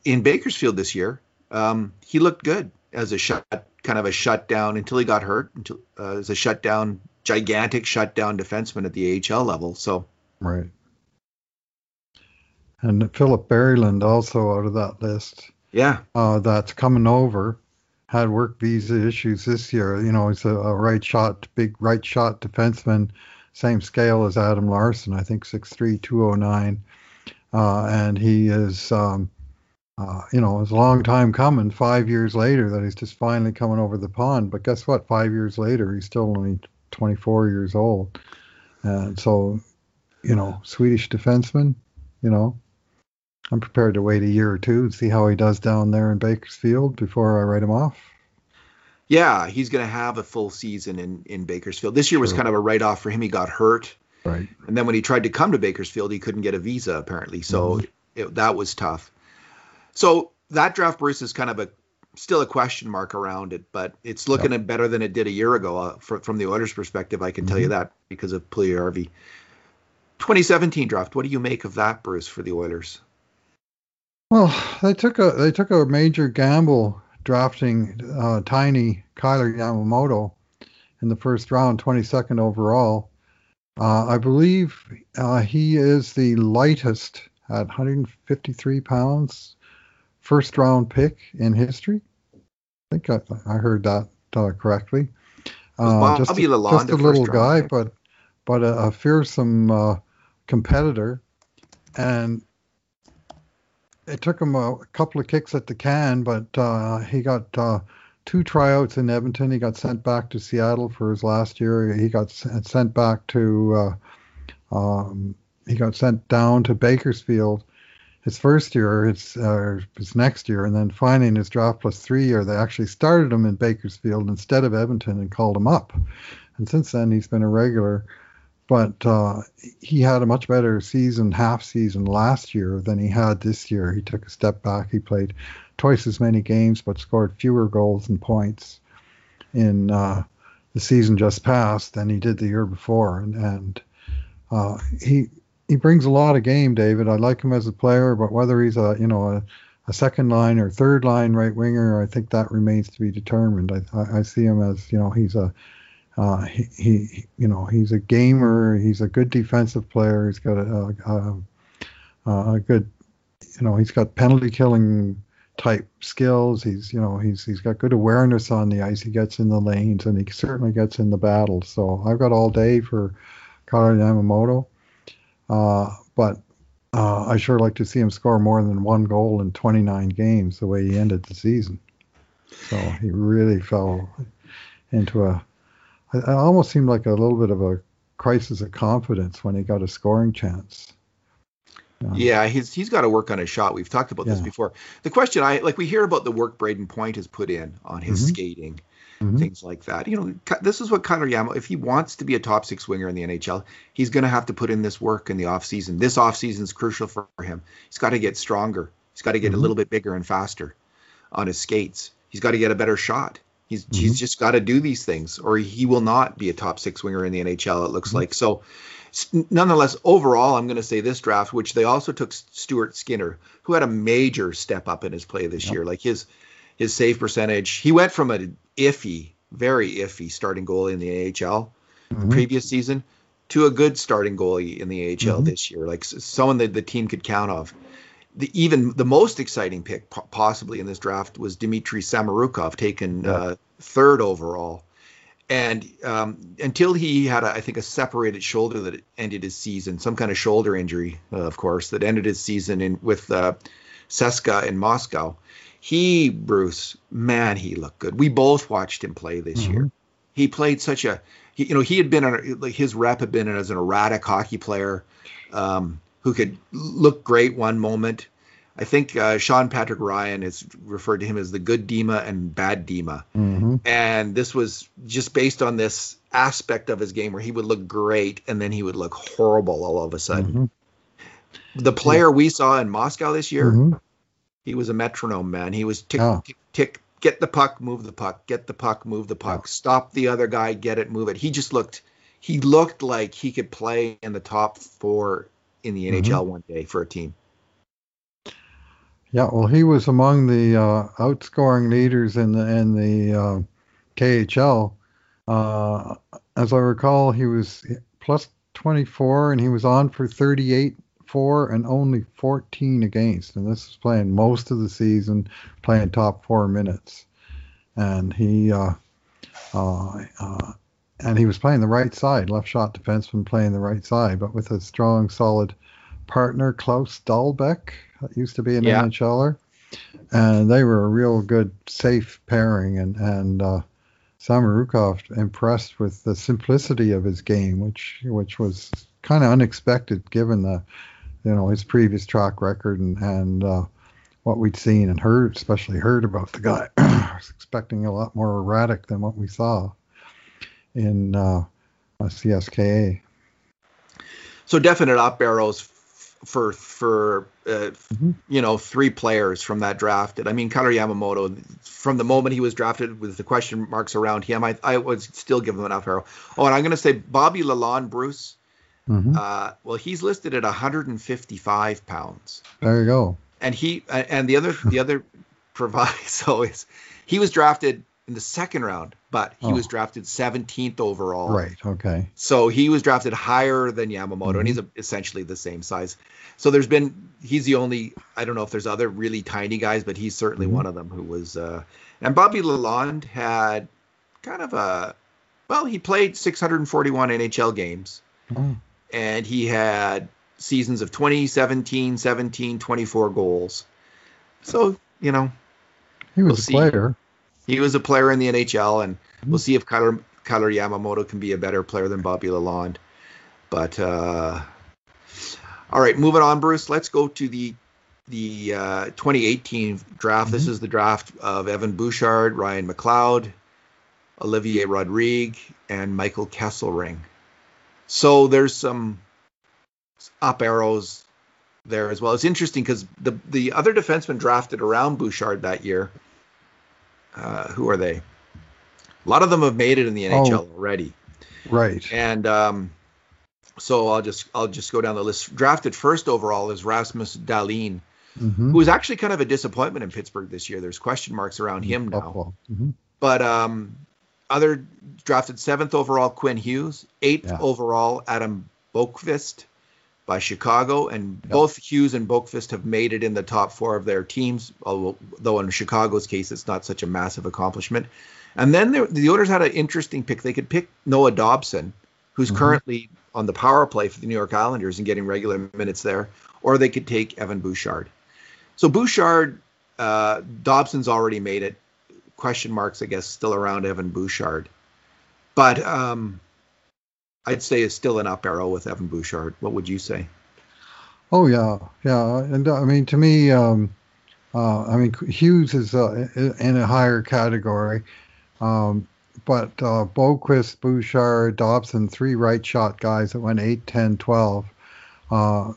A: in Bakersfield this year, um, he looked good as a shut kind of a shutdown until he got hurt until uh, as a shutdown gigantic shutdown defenseman at the AHL level. So
B: right. And Filip Berglund also out of that list.
A: Yeah.
B: Uh, that's coming over. Had work visa issues this year. You know, he's a, a right shot, big right shot defenseman, same scale as Adam Larsson. I think 6'3", 209. Uh, and he is um, uh, you know, it's a long time coming. Five years later, that he's just finally coming over the pond. But guess what? Five years later, he's still only 24 years old. And so, you know, Swedish defenseman, you know, I'm prepared to wait a year or two and see how he does down there in Bakersfield before I write him off.
A: Yeah, he's going to have a full season in, in Bakersfield. This year was kind of a write off for him. He got hurt.
B: Right.
A: And then when he tried to come to Bakersfield, he couldn't get a visa, apparently. So mm-hmm. it, that was tough. So that draft, Bruce, is kind of a still a question mark around it, but it's looking yep. better than it did a year ago uh, for, from the Oilers' perspective. I can mm-hmm. tell you mm-hmm. that because of Puljujarvi. 2017 draft. What do you make of that, Bruce, for the Oilers?
B: Well, they took a they took a major gamble drafting uh, tiny Kailer Yamamoto in the first round, 22nd overall. Uh, I believe uh, he is the lightest at 153 pounds, first round pick in history. I think I, I heard that uh, correctly.
A: Uh, just, a, just
B: a little guy, pick. but but a, a fearsome uh, competitor, and it took him a, a, couple of kicks at the can, but uh, he got uh, two tryouts in Edmonton. He got sent back to Seattle for his last year. He got sent back to uh, um, he got sent down to Bakersfield his first year, his, uh, his next year, and then finally in his draft plus three year, they actually started him in Bakersfield instead of Edmonton and called him up. And since then, he's been a regular. But uh, he had a much better season, half season last year than he had this year. He took a step back. He played twice as many games, but scored fewer goals and points in uh, the season just passed than he did the year before. And, and uh, he he brings a lot of game, David. I like him as a player, but whether he's a you know a, a second line or third line right winger, I think that remains to be determined. I, I, see him as you know he's a uh, he, he you know he's a gamer. He's a good defensive player. He's got a, a, a good you know he's got penalty killing type skills. He's you know he's he's got good awareness on the ice. He gets in the lanes and he certainly gets in the battles. So I've got all day for Kailer Yamamoto. Uh, but uh, I sure like to see him score more than one goal in 29 games the way he ended the season. So he really fell into a. It almost seemed like a little bit of a crisis of confidence when he got a scoring chance.
A: Yeah, yeah he's he's got to work on his shot. We've talked about yeah. this before. The question I like we hear about the work Brayden Point has put in on his mm-hmm. skating, mm-hmm. things like that. You know, this is what Kailer Yamamoto, if he wants to be a top six winger in the NHL, he's going to have to put in this work in the offseason. This offseason is crucial for him. He's got to get stronger. He's got to get mm-hmm. a little bit bigger and faster on his skates. He's got to get a better shot. He's mm-hmm. he's just got to do these things, or he will not be a top six winger in the NHL. It looks mm-hmm. like so. Nonetheless, overall, I'm going to say this draft, which they also took Stuart Skinner, who had a major step up in his play this yep. year. Like his his save percentage, he went from an iffy, very iffy starting goalie in the AHL mm-hmm. the previous season to a good starting goalie in the AHL mm-hmm. this year, like someone that the team could count on. the even the most exciting pick possibly in this draft was Dmitry Samorukov, taken yeah. uh, third overall. And um, until he had, a, I think, a separated shoulder that ended his season, some kind of shoulder injury, uh, of course, that ended his season in with uh, CSKA in Moscow. He, Bruce, man, he looked good. We both watched him play this mm-hmm. year. He played such a, he, you know, he had been, a, like his rep had been as an erratic hockey player. Um, who could look great one moment. I think uh, Sean Patrick Ryan has referred to him as the good Dima and bad Dima. Mm-hmm. And this was just based on this aspect of his game where he would look great and then he would look horrible all of a sudden. Mm-hmm. The player yeah. we saw in Moscow this year, mm-hmm. He was a metronome man. He was tick, oh. tick, tick, get the puck, move the puck, get the puck, move the puck, oh. stop the other guy, get it, move it. He just looked, he looked like he could play in the top four in the NHL mm-hmm. one day for a team.
B: Yeah, well, he was among the uh, outscoring leaders in the in the uh, KHL. Uh, as I recall, he was plus 24, and he was on for 38 for and only 14 against. And this is playing most of the season, playing top four minutes. And he uh, uh, uh, and he was playing the right side, left shot defenseman playing the right side, but with a strong, solid partner, Klas Dahlbeck, that used to be an yeah. NHLer, and they were a real good, safe pairing. And and uh, Samorukov impressed with the simplicity of his game, which which was kind of unexpected given the, you know, his previous track record and and uh, what we'd seen and heard, especially heard about the guy. I was expecting a lot more erratic than what we saw in uh, CSKA.
A: So definite up arrows for for uh, mm-hmm. you know three players from that drafted. I mean, Kailer Yamamoto, from the moment he was drafted, with the question marks around him, I, I would still give him an up arrow. Oh, and I'm going to say Bobby Lalonde, Bruce. Mm-hmm. Uh, well, he's listed at 155 pounds.
B: There you go.
A: And he and the other the other proviso is he was drafted in the second round, but he oh. was drafted 17th overall.
B: Right. Okay.
A: So he was drafted higher than Yamamoto, mm-hmm. and he's a, essentially the same size. So there's been he's the only I don't know if there's other really tiny guys, but he's certainly mm-hmm. one of them who was. Uh, and Bobby Lalonde had kind of a well, he played 641 NHL games, oh. And he had seasons of 2017, 17, 17, 24 goals. So you know,
B: he was we'll a see. player
A: he was a player in the NHL, and we'll see if Kailer, Kailer Yamamoto can be a better player than Bobby Lalonde. But uh, all right, moving on, Bruce. Let's go to the the uh, 2018 draft. Mm-hmm. This is the draft of Evan Bouchard, Ryan McLeod, Olivier Rodrigue, and Michael Kesselring. So there's some up arrows there as well. It's interesting because the the other defensemen drafted around Bouchard that year uh, who are they? A lot of them have made it in the NHL oh, already.
B: Right.
A: And um, so I'll just I'll just go down the list. Drafted first overall is Rasmus Dahlin, mm-hmm. who was actually kind of a disappointment in Pittsburgh this year. There's question marks around him now. Mm-hmm. But um, other drafted seventh overall Quinn Hughes, eighth yeah. overall Adam Boqvist, by Chicago, and yep. both Hughes and Boqvist have made it in the top four of their teams. Although in Chicago's case, it's not such a massive accomplishment. And then the Oilers had an interesting pick. They could pick Noah Dobson, who's mm-hmm. currently on the power play for the New York Islanders and getting regular minutes there, or they could take Evan Bouchard. So Bouchard, uh, Dobson's already made it. Question marks, I guess, still around Evan Bouchard. But um, I'd say is still an up arrow with Evan Bouchard. What would you say?
B: Oh yeah, yeah, and uh, I mean to me, um, uh, I mean Hughes is uh, in a higher category, um, but uh, Boqvist, Bouchard, Dobson, three right shot guys that went 8, 10, 12. Uh,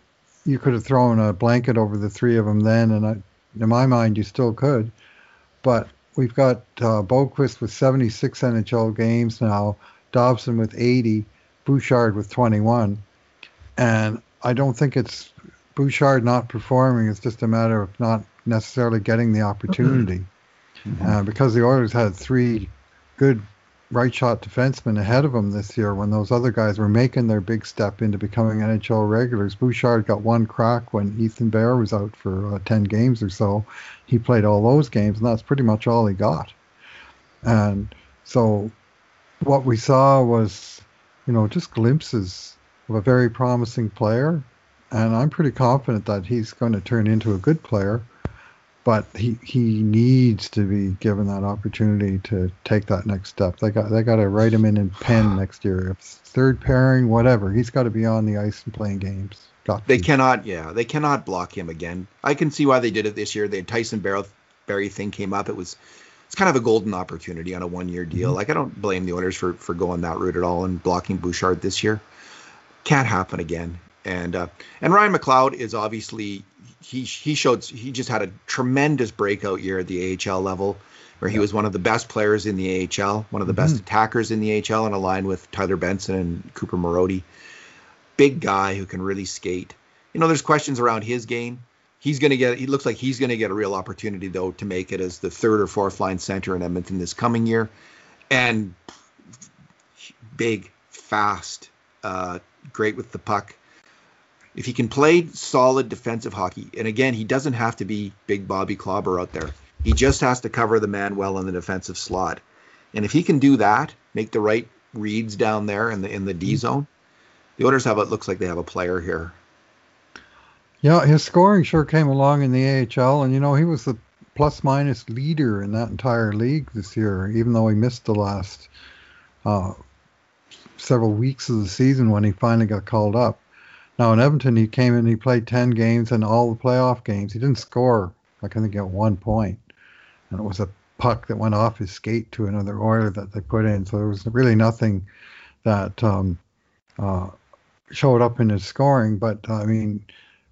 B: you could have thrown a blanket over the three of them then, and I, in my mind, you still could. But we've got uh, Boqvist with 76 NHL games now, Dobson with 80, Bouchard with 21. And I don't think it's Bouchard not performing. It's just a matter of not necessarily getting the opportunity. Mm-hmm. Uh, because the Oilers had three good right shot defensemen ahead of him this year when those other guys were making their big step into becoming NHL regulars. Bouchard got one crack when Ethan Bear was out for uh, 10 games or so. He played all those games, and that's pretty much all he got. And so what we saw was, you know, just glimpses of a very promising player. And I'm pretty confident that he's going to turn into a good player but he he needs to be given that opportunity to take that next step. They got they got to write him in in pen next year. If third pairing, whatever, he's got to be on the ice and playing games. Got
A: they to. cannot, yeah, they cannot block him again. I can see why they did it this year. The Tyson Barrie thing came up. It was it's kind of a golden opportunity on a one year deal. Mm-hmm. Like I don't blame the owners for for going that route at all and blocking Bouchard this year. Can't happen again. And uh, and Ryan McLeod is obviously he he showed he just had a tremendous breakout year at the AHL level, where he was one of the best players in the AHL, one of the mm-hmm. best attackers in the AHL, and aligned with Tyler Benson and Cooper Marody. Big guy who can really skate. You know, there's questions around his game. He's going to get. He looks like he's going to get a real opportunity though to make it as the third or fourth line center in Edmonton this coming year, and big, fast, uh, great with the puck if he can play solid defensive hockey, and again, he doesn't have to be big Bobby Clobber out there. He just has to cover the man well in the defensive slot. And if he can do that, make the right reads down there in the in the D mm-hmm. zone, the Oilers have it looks like they have a player here.
B: Yeah, his scoring sure came along in the AHL, and you know he was the plus minus leader in that entire league this year, even though he missed the last uh, several weeks of the season when he finally got called up. Now in Edmonton, he came in, he played 10 games and all the playoff games. He didn't score, I think, at one point. And it was a puck that went off his skate to another Oiler that they put in. So there was really nothing that um, uh, showed up in his scoring. But uh, I mean,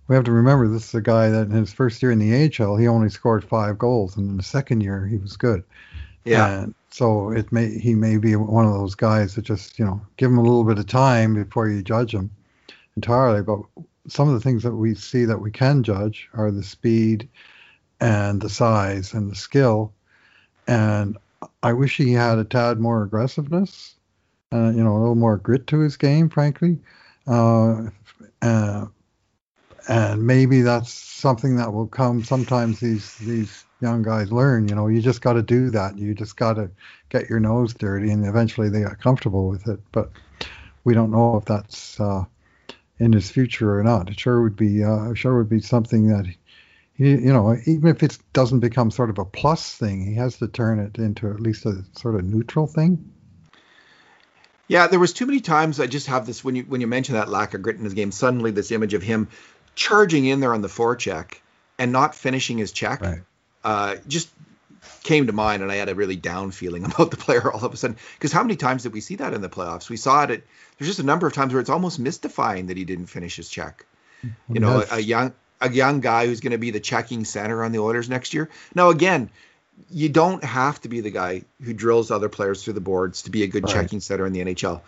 B: we have to remember this is a guy that in his first year in the AHL, he only scored five goals, and in the second year, he was good.
A: Yeah.
B: And so it may he may be one of those guys that just you know give him a little bit of time before you judge him entirely, but some of the things that we see that we can judge are the speed and the size and the skill. And I wish he had a tad more aggressiveness, uh, you know, a little more grit to his game, frankly. Uh, uh, and maybe that's something that will come. Sometimes these these young guys learn. You know, you just got to do that. You just got to get your nose dirty, and eventually they get comfortable with it. But we don't know if that's uh, in his future or not. It sure would be uh, sure would be something that he, you know, even if it doesn't become sort of a plus thing, he has to turn it into at least a sort of neutral thing.
A: Yeah, there was too many times I just have this when you when you mention that lack of grit in his game. Suddenly, this image of him charging in there on the forecheck and not finishing his check right. uh, just came to mind, and I had a really down feeling about the player all of a sudden. Because how many times did we see that in the playoffs? We saw it at there's just a number of times where it's almost mystifying that he didn't finish his check. You know, a, a young a young guy who's going to be the checking center on the Oilers next year. Now, again, you don't have to be the guy who drills other players through the boards to be a good right. checking center in the NHL.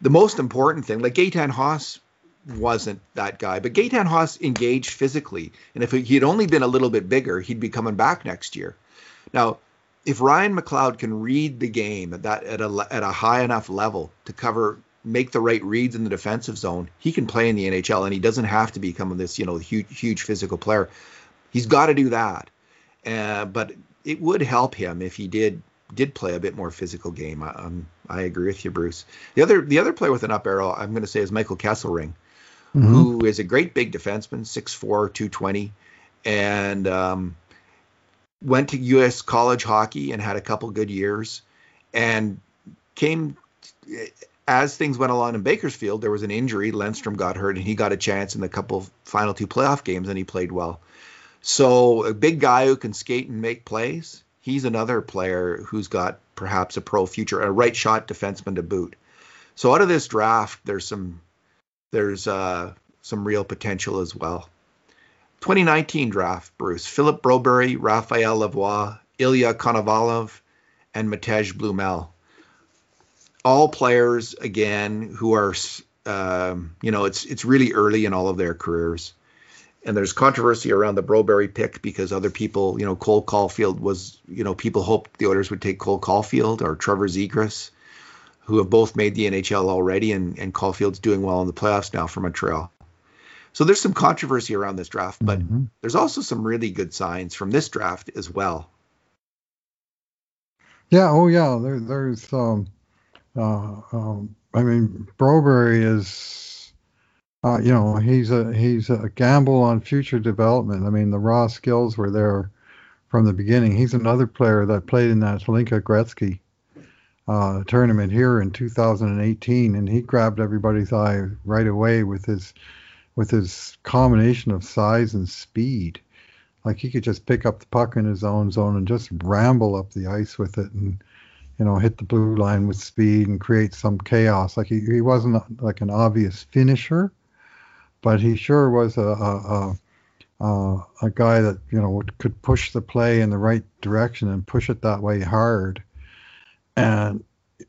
A: The most important thing, like Gaetan Haas wasn't that guy, but Gaetan Haas engaged physically, and if he had only been a little bit bigger, he'd be coming back next year. Now, if Ryan McLeod can read the game at that at a at a high enough level to cover make the right reads in the defensive zone, he can play in the NHL, and he doesn't have to become this you know huge huge physical player. He's got to do that, uh, but it would help him if he did did play a bit more physical game. I, um, I agree with you, Bruce. The other the other player with an up arrow, I'm going to say, is Michael Kesselring, mm-hmm. who is a great big defenseman, 6'4", 220, and um, went to U.S. college hockey and had a couple good years, and came as things went along in Bakersfield, there was an injury. Lennstrom got hurt, and he got a chance in the couple final two playoff games, and he played well. So a big guy who can skate and make plays. He's another player who's got perhaps a pro future, a right shot defenseman to boot. So out of this draft, there's some there's uh, some real potential as well. 2019 draft, Bruce Philip Broberg, Raphael Lavoie, Ilya Konovalov, and Matej Blumel. All players again who are, um, you know, it's it's really early in all of their careers, and there's controversy around the Broberg pick because other people, you know, Cole Caufield was, you know, people hoped the Oilers would take Cole Caufield or Trevor Zegras, who have both made the NHL already, and and Caufield's doing well in the playoffs now for Montreal. So there's some controversy around this draft, but mm-hmm. there's also some really good signs from this draft as well.
B: Yeah. Oh, yeah. There, there's. Um, uh, um, I mean, Broberg is. Uh, you know, he's a he's a gamble on future development. I mean, the raw skills were there from the beginning. He's another player that played in that Hlinka Gretzky uh, tournament here in 2018, and he grabbed everybody's eye right away with his with his combination of size and speed. Like he could just pick up the puck in his own zone and just ramble up the ice with it and you know hit the blue line with speed and create some chaos. Like he, he wasn't like an obvious finisher, but he sure was a a, a, a guy that you know could push the play in the right direction and push it that way hard. And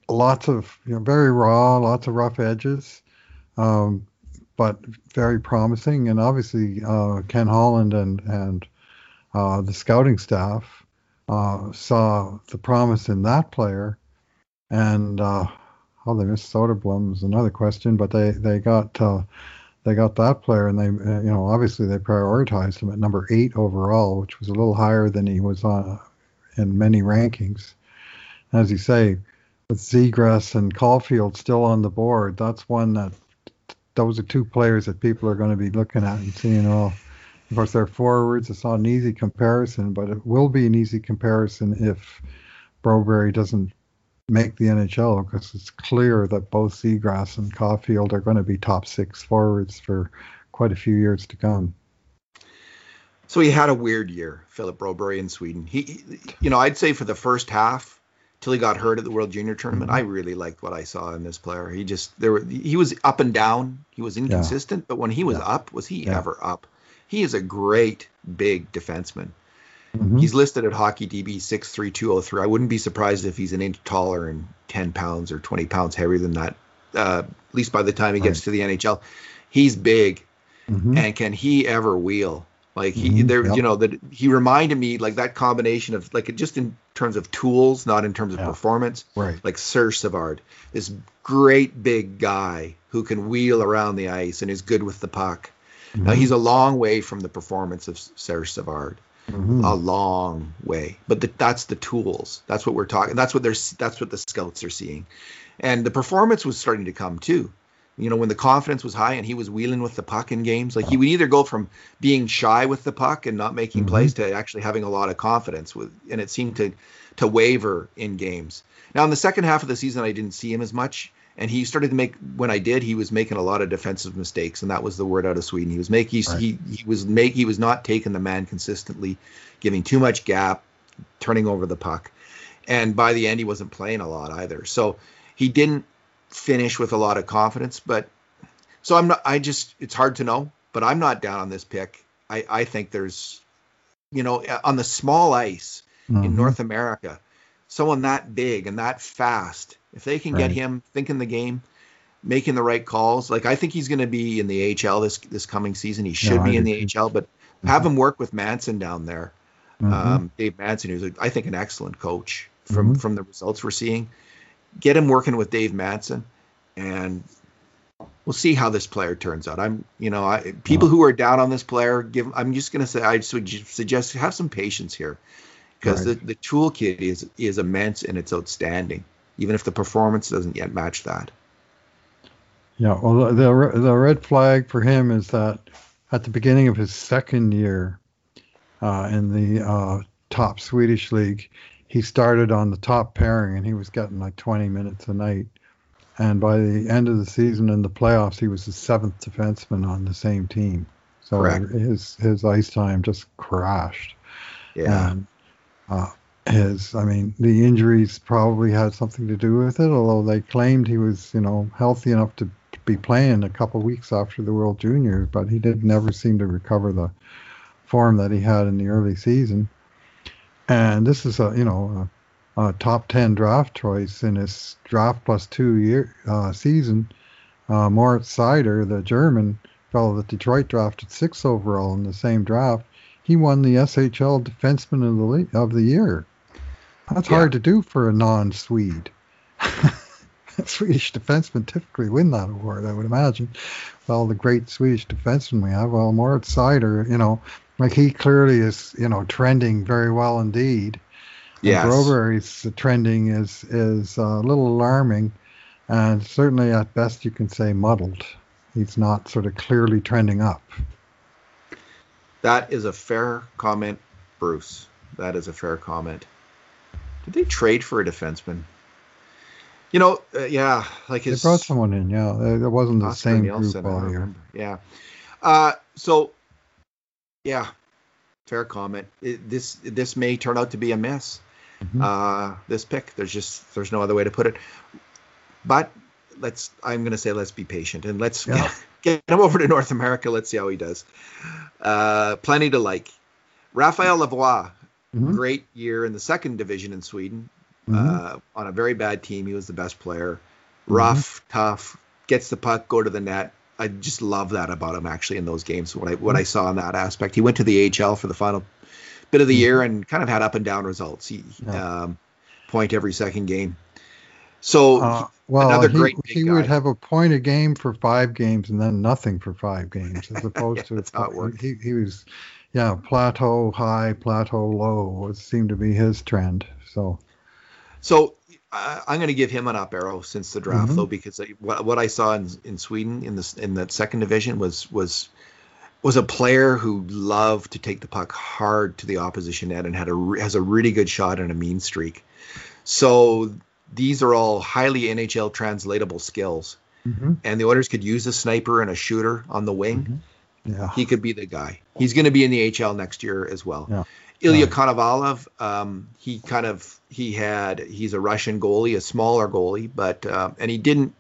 B: lots of you know very raw, lots of rough edges. Um, but very promising. And obviously, uh, Ken Holland and and uh, the scouting staff uh, saw the promise in that player. And uh, oh, they missed Soderblom is another question, but they they got uh, they got that player, and they uh, you know obviously they prioritized him at number eight overall, which was a little higher than he was on in many rankings. As you say, with Zegras and Caufield still on the board, that's one that those are two players that people are going to be looking at and seeing, oh, of course, they're forwards. It's not an easy comparison, but it will be an easy comparison if Broberg doesn't make the NHL because it's clear that both Zegras and Caufield are going to be top six forwards for quite a few years to come.
A: So he had a weird year, Philip Broberg in Sweden. He, you know, I'd say for the first half, till he got hurt at the World Junior Tournament. I really liked what I saw in this player. He just there were he was up and down. He was inconsistent, yeah. but when he was yeah. up, was he yeah. ever up? He is a great big defenseman. Mm-hmm. He's listed at Hockey DB six three two oh three. I wouldn't be surprised if he's an inch taller and ten pounds or twenty pounds heavier than that. Uh, at least by the time he gets right. to the NHL, he's big. Mm-hmm. And can he ever wheel? Like he mm-hmm, there, yep. you know, that he reminded me like that combination of like just in terms of tools, not in terms of yeah. performance.
B: Right.
A: Like Serge Savard, this great big guy who can wheel around the ice and is good with the puck. Mm-hmm. Now he's a long way from the performance of Serge Savard. Mm-hmm. A long way, but the, that's the tools. That's what we're talking. That's what they're. That's what the scouts are seeing, and the performance was starting to come too you know, when the confidence was high and he was wheeling with the puck in games, like he would either go from being shy with the puck and not making mm-hmm. plays to actually having a lot of confidence with, and it seemed to to waver in games. Now in the second half of the season, I didn't see him as much, and he started to make. When I did, he was making a lot of defensive mistakes, and that was the word out of Sweden. He was making right. he he was make he was not taking the man consistently, giving too much gap, turning over the puck, and by the end he wasn't playing a lot either. So he didn't finish with a lot of confidence. But so I'm not. I just it's hard to know. But I'm not down on this pick. I I think there's, you know, on the small ice mm-hmm. in North America, someone that big and that fast, if they can right. get him thinking the game, making the right calls, like I think he's going to be in the AHL this this coming season. He should no, be in the AHL, but mm-hmm. have him work with Manson down there. Mm-hmm. Um, Dave Manson, who's I think an excellent coach from mm-hmm. from the results we're seeing get him working with Dave Manson, and we'll see how this player turns out. I'm, you know, I, people who are down on this player, give. I'm just going to say, I suggest have some patience here, because right. the, the toolkit is is immense and it's outstanding, even if the performance doesn't yet match that.
B: Yeah, well, the the red flag for him is that at the beginning of his second year uh, in the uh, top Swedish league, he started on the top pairing and he was getting like 20 minutes a night. and by the end of the season in the playoffs, he was the seventh defenseman on the same team. So
A: Correct.
B: his his ice time just crashed.
A: Yeah.
B: And uh, his, I mean, the injuries probably had something to do with it. Although they claimed he was, you know, healthy enough to be playing a couple weeks after the World Juniors, but he did never seem to recover the form that he had in the early season. And this is a, you know, a, a top ten draft choice in his draft plus two year uh, season. Uh, Moritz Seider, the German fellow that Detroit drafted six overall in the same draft, he won the SHL Defenseman of the of the Year. That's
A: Yeah.
B: hard to do for a non-Swede. Swedish defensemen typically win that award, I would imagine. Well, the great Swedish defensemen we have, well, Moritz Seider, you know, like he clearly is, you know, trending very well indeed.
A: Yes.
B: And trending is is uh, a little alarming, and certainly at best you can say muddled. He's not sort of clearly trending up.
A: That is a fair comment, Bruce. That is a fair comment. Did they trade for a defenseman? You know, uh, yeah, like
B: They brought someone in, yeah. It it wasn't the
A: Oscar
B: same
A: Nielsen,
B: group all year.
A: Yeah. Uh, so, yeah, fair comment. It, this this may turn out to be a miss.
B: Mhm.
A: Uh, this pick, there's just there's no other way to put it. But let's I'm gonna say let's be patient and let's
B: Yeah.
A: get, get him over to North America. Let's see how he does. Uh, plenty to like. Raphael Lavoie,
B: Mhm.
A: great year in the second division in Sweden.
B: Mhm.
A: Uh, on a very bad team, he was the best player. Rough, tough, gets the puck, go to the net. I just love that about him actually in those games. What I what I saw in that aspect, he went to the AHL for the final bit of the year and kind of had up and down results. He
B: Yeah.
A: um, point every second game. So
B: Uh, well,
A: another
B: he,
A: great
B: he would have a point a game for five games and then nothing for five games, as opposed
A: Yeah,
B: to
A: that's how it worked.
B: He, he was, yeah, plateau high, plateau low. It seemed to be his trend. So
A: So uh, I'm going to give him an up arrow since the draft,
B: Mhm.
A: though, because I, what, what I saw in, in Sweden in this in that second division was was was a player who loved to take the puck hard to the opposition net and had a has a really good shot and a mean streak. So these are all highly NHL translatable skills,
B: mhm,
A: and the Oilers could use a sniper and a shooter on the wing.
B: yeah,
A: He could be the guy. He's going to be in the HL next year as well.
B: Yeah.
A: Ilya
B: Right.
A: Konovalov, um, he kind of he had he's a Russian goalie, a smaller goalie, but um, and he didn't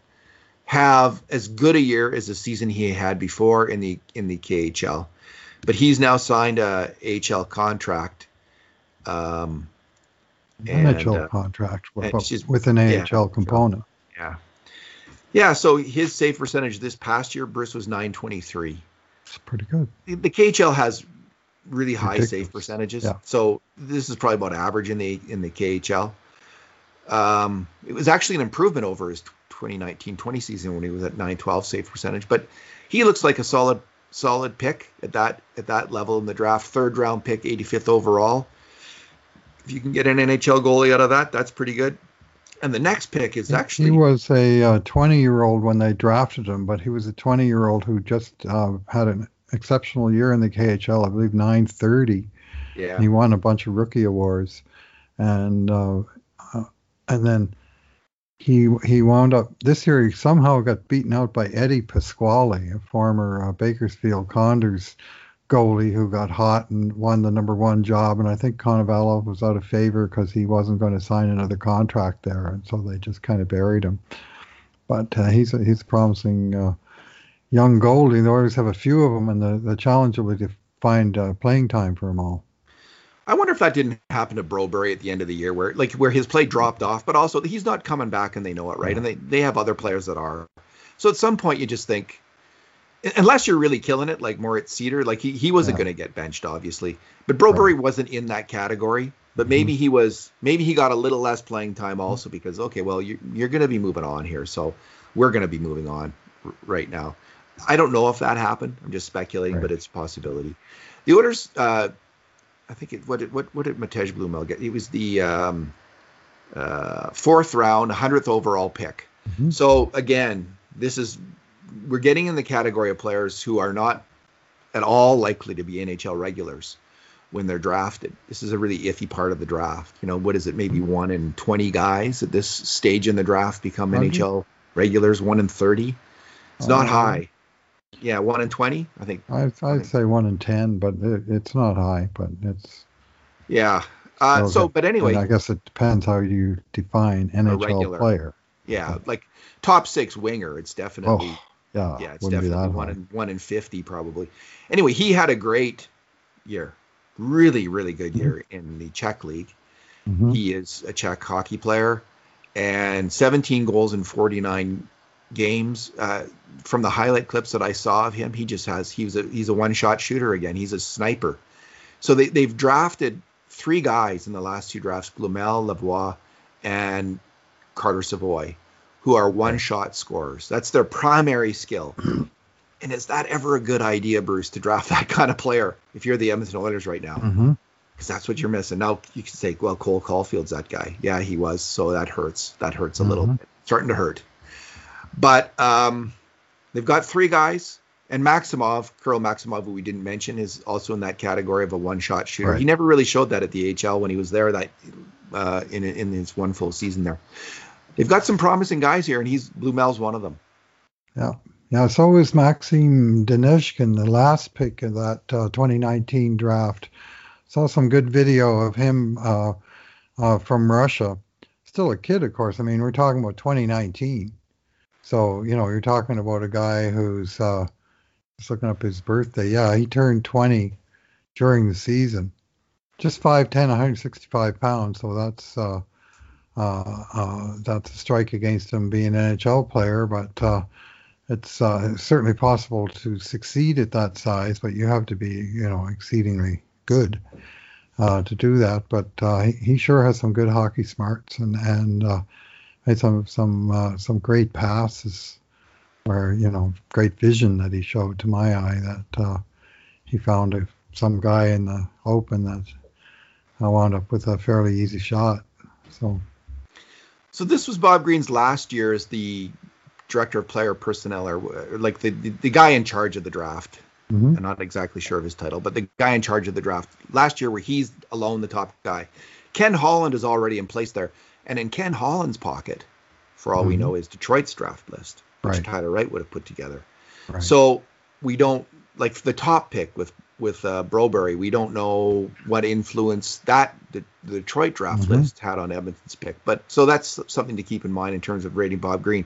A: have as good a year as the season he had before in the in the KHL, but he's now signed a HL contract. Um, and,
B: NHL
A: uh,
B: contract with,
A: she's-
B: with an
A: yeah,
B: AHL component.
A: yeah, yeah. So his save percentage this past year, Bruce was 923.
B: It's pretty good.
A: the KHL has really high
B: Ridiculous.
A: save percentages.
B: Yeah.
A: So this is probably about average in the in the KHL. Um, it was actually an improvement over his 2019-20 season when he was at 912 save percentage, but he looks like a solid solid pick at that at that level in the draft. Third round pick, 85th overall. If you can get an NHL goalie out of that, that's pretty good. And the next pick is actually
B: he was a uh, 20 year old when they drafted him, but he was a 20 year old who just uh, had an exceptional year in the KHL. I believe 930.
A: yeah
B: He won a bunch of rookie awards, and uh, uh, and then he he wound up this year. He somehow got beaten out by Eddie Pasquale, a former uh, Bakersfield Condors goalie who got hot and won the number one job. And I think Konovalov was out of favor because he wasn't going to sign another contract there, and so they just kind of buried him. But uh, he's a, he's a promising uh, young goalie. They always have a few of them, and the, the challenge will be to find uh, playing time for them all.
A: I wonder if that didn't happen to Broberg at the end of the year, where like where his play dropped off, but also he's not coming back, and they know it, right? And they they have other players that are. So at some point, you just think, unless you're really killing it, like Moritz Seider, like he he wasn't
B: Yeah.
A: going to get benched, obviously, but Broberg wasn't in that category. But maybe he was. Maybe he got a little less playing time also because okay, well you're you're going to be moving on here, so we're going to be moving on r- right now. I don't know if that happened. I'm just speculating,
B: Right.
A: but it's a possibility. The orders, Uh, I think it, what did what what did Matej Blumel get? It was the um, uh, fourth round, hundredth overall pick.
B: Mhm.
A: So again, this is we're getting in the category of players who are not at all likely to be NHL regulars when they're drafted. This is a really iffy part of the draft. You know, what is it? Maybe one in twenty guys at this stage in the draft become
B: Hundred?
A: NHL Regulars one in thirty. It's not
B: Uh,
A: high. Yeah, one in twenty. I think.
B: I'd, I'd say one in ten, but it, it's not high. But it's
A: Yeah. Uh,
B: So
A: so,
B: that-
A: but anyway,
B: I guess it depends how you define NHL
A: regular.
B: player.
A: yeah, like top six winger. It's definitely.
B: Oh, yeah,
A: yeah, it's definitely one
B: high.
A: in one in fifty probably. Anyway, he had a great year, really, really good
B: Mm-hmm.
A: year in the Czech league.
B: Mhm.
A: He is a Czech hockey player, and 17 goals in 49 games. Uh, from the highlight clips that I saw of him, he just has he was a he's a one shot shooter again. He's a sniper. So they they've drafted three guys in the last two drafts: Blumel, Lavoie, and Carter Savoie, who are one shot scorers. That's their primary skill. And is that ever a good idea, Bruce, to draft that kind of player if you're the Edmonton Oilers right now? Because that's what you're missing. Now you can say, well, Cole Caufield's that guy. Yeah, he was. So that hurts. That hurts a little
B: Mhm.
A: bit. Starting to hurt. But um, they've got three guys, and Maksimov, Kirill Maksimov, who we didn't mention, is also in that category of a one-shot shooter.
B: Right.
A: He never really showed that at the AHL when he was there. That uh, in in his one full season there. They've got some promising guys here, and he's Blumel's one of them.
B: Yeah. Yeah, so is Maxim Denezhkin, the last pick of that uh, 2019 draft. Saw some good video of him uh, uh, from Russia. Still a kid, of course. I mean, we're talking about 2019. So, you know, you're talking about a guy who's uh, just looking up his birthday. Yeah, he turned 20 during the season. Just 5'10, 165 pounds. So that's uh, uh, uh, that's a strike against him being an NHL player, but uh, it's uh, certainly possible to succeed at that size, but you have to be, you know, exceedingly good uh, to do that. But uh, he, sure has some good hockey smarts and and uh, made some some uh, some great passes, where you know, great vision that he showed to my eye that uh, he found a, some guy in the open that I wound up with a fairly easy shot. So
A: So this was Bob Green's last year as the director of player personnel, or, like the, the the guy in charge of the draft.
B: mhm.
A: I'm not exactly sure of his title, but the guy in charge of the draft last year, where he's alone the top guy. Ken Holland is already in place there, and in Ken Holland's pocket, for all we
B: Mhm.
A: know, is Detroit's draft list, which
B: Right.
A: Tyler Wright would have put together.
B: right.
A: So we don't like the top pick with with uh, Broberg. We don't know what influence that the, the Detroit draft
B: Mhm.
A: list had on Edmonton's pick. But so that's something to keep in mind in terms of rating Bob Green.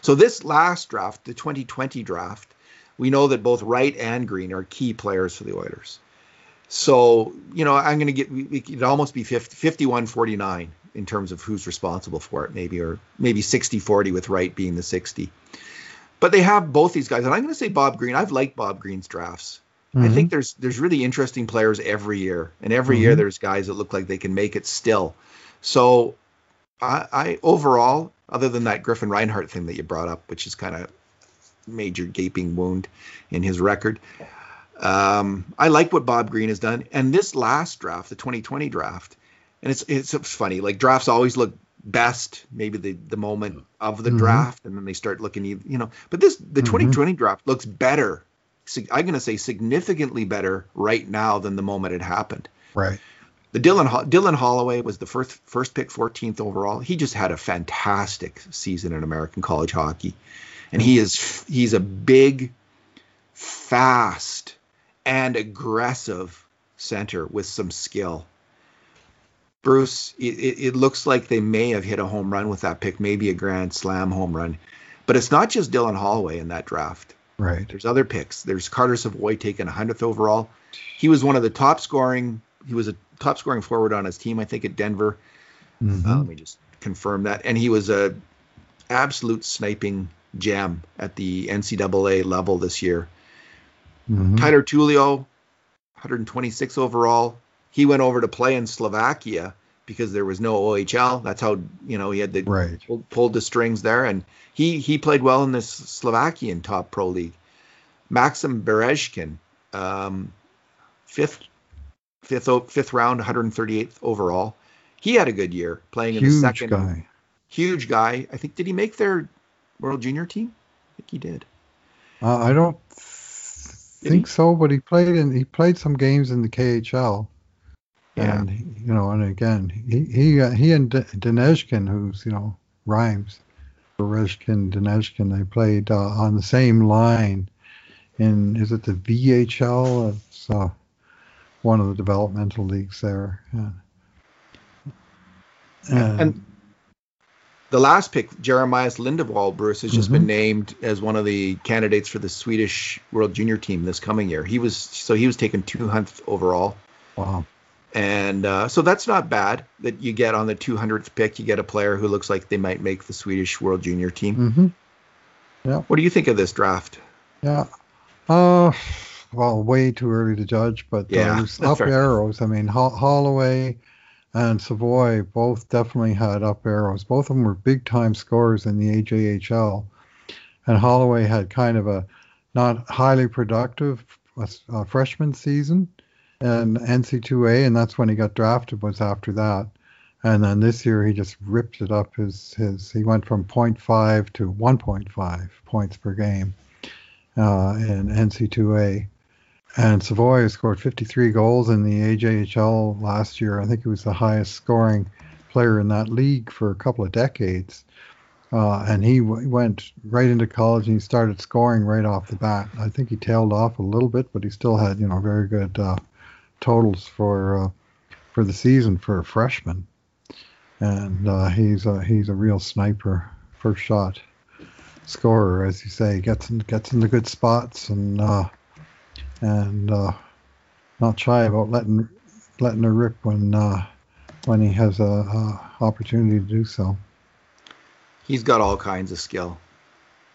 A: So this last draft, the 2020 draft, we know that both Wright and Green are key players for the Oilers. So you know, I'm going to get we, we could almost be 50, 51 49 in terms of who's responsible for it, maybe or maybe 60 40 with Wright being the 60. But they have both these guys, and I'm going to say Bob Green. I've liked Bob Green's drafts. I
B: Mhm.
A: think there's there's really interesting players every year, and every year
B: Mhm.
A: there's guys that look like they can make it still. So, I, I overall, other than that Griffin Reinhart thing that you brought up, which is kind of major gaping wound in his record, um, I like what Bob Green has done. And this last draft, the 2020 draft, and it's it's funny. Like drafts always look best maybe the the moment of the
B: Mhm.
A: draft, and then they start looking you know. But this the
B: Mhm.
A: 2020 draft looks better. I'm going to say significantly better right now than the moment it happened.
B: right.
A: The Dylan Dylan Holloway was the first first pick, 14th overall. He just had a fantastic season in American college hockey, and he is he's a big, fast, and aggressive center with some skill. Bruce, it, it, looks like they may have hit a home run with that pick, maybe a grand slam home run. But it's not just Dylan Holloway in that draft.
B: Right.
A: There's other picks. There's Carter Savoie taken 100th overall. He was one of the top scoring. He was a top scoring forward on his team, I think, at Denver.
B: Mhm.
A: Uh, let me just confirm that. And he was a absolute sniping gem at the NCAA level this year.
B: Mhm.
A: Tyler Tullio, 126 overall. He went over to play in Slovakia because there was no OHL. That's how you know he had the
B: Right.
A: pulled, pulled the strings there, and he he played well in this Slovakian top pro league. Maxim Berezkin, um, fifth fifth fifth round, 138th overall. He had a good year playing in the
B: Huge
A: second.
B: guy.
A: Huge guy. I think did he make their World Junior team? I think he did.
B: Uh, I don't think
A: he?
B: so, but he played in he played some games in the KHL.
A: Yeah.
B: And you know, and again, he he uh, he and D- Denezhkin, who's you know rhymes, Berezkin, Denezhkin. They played uh, on the same line in is it the VHL? It's uh, one of the developmental leagues there. Yeah.
A: And, and, the last pick, Jeremias Lindewall, Bruce, has just mm-hmm. been named as one of the candidates for the Swedish World Junior Team this coming year. He was so he was taken 200th overall.
B: Wow.
A: And uh, so that's not bad that you get on the 200th pick. You get a player who looks like they might make the Swedish World Junior Team.
B: Mm-hmm. Yeah.
A: What do you think of this draft?
B: Yeah. Uh, well, way too early to judge, but yeah, there's up fair. arrows. I mean, Holloway and Savoie both definitely had up arrows. Both of them were big time scorers in the AJHL. And Holloway had kind of a not highly productive uh, freshman season and NC2A, and that's when he got drafted. Was after that, and then this year he just ripped it up. His his he went from 0.5 to 1.5 points per game uh, in NC2A. And Savoie scored 53 goals in the AJHL last year. I think he was the highest scoring player in that league for a couple of decades. Uh, and he w- went right into college and he started scoring right off the bat. I think he tailed off a little bit, but he still had you know very good uh, totals for uh, for the season for a freshman. And uh, he's a he's a real sniper, first shot scorer, as you say. Gets in, gets into good spots and uh, and not shy about letting letting her rip when uh, when he has a, a, opportunity to do so.
A: He's got all kinds of skill,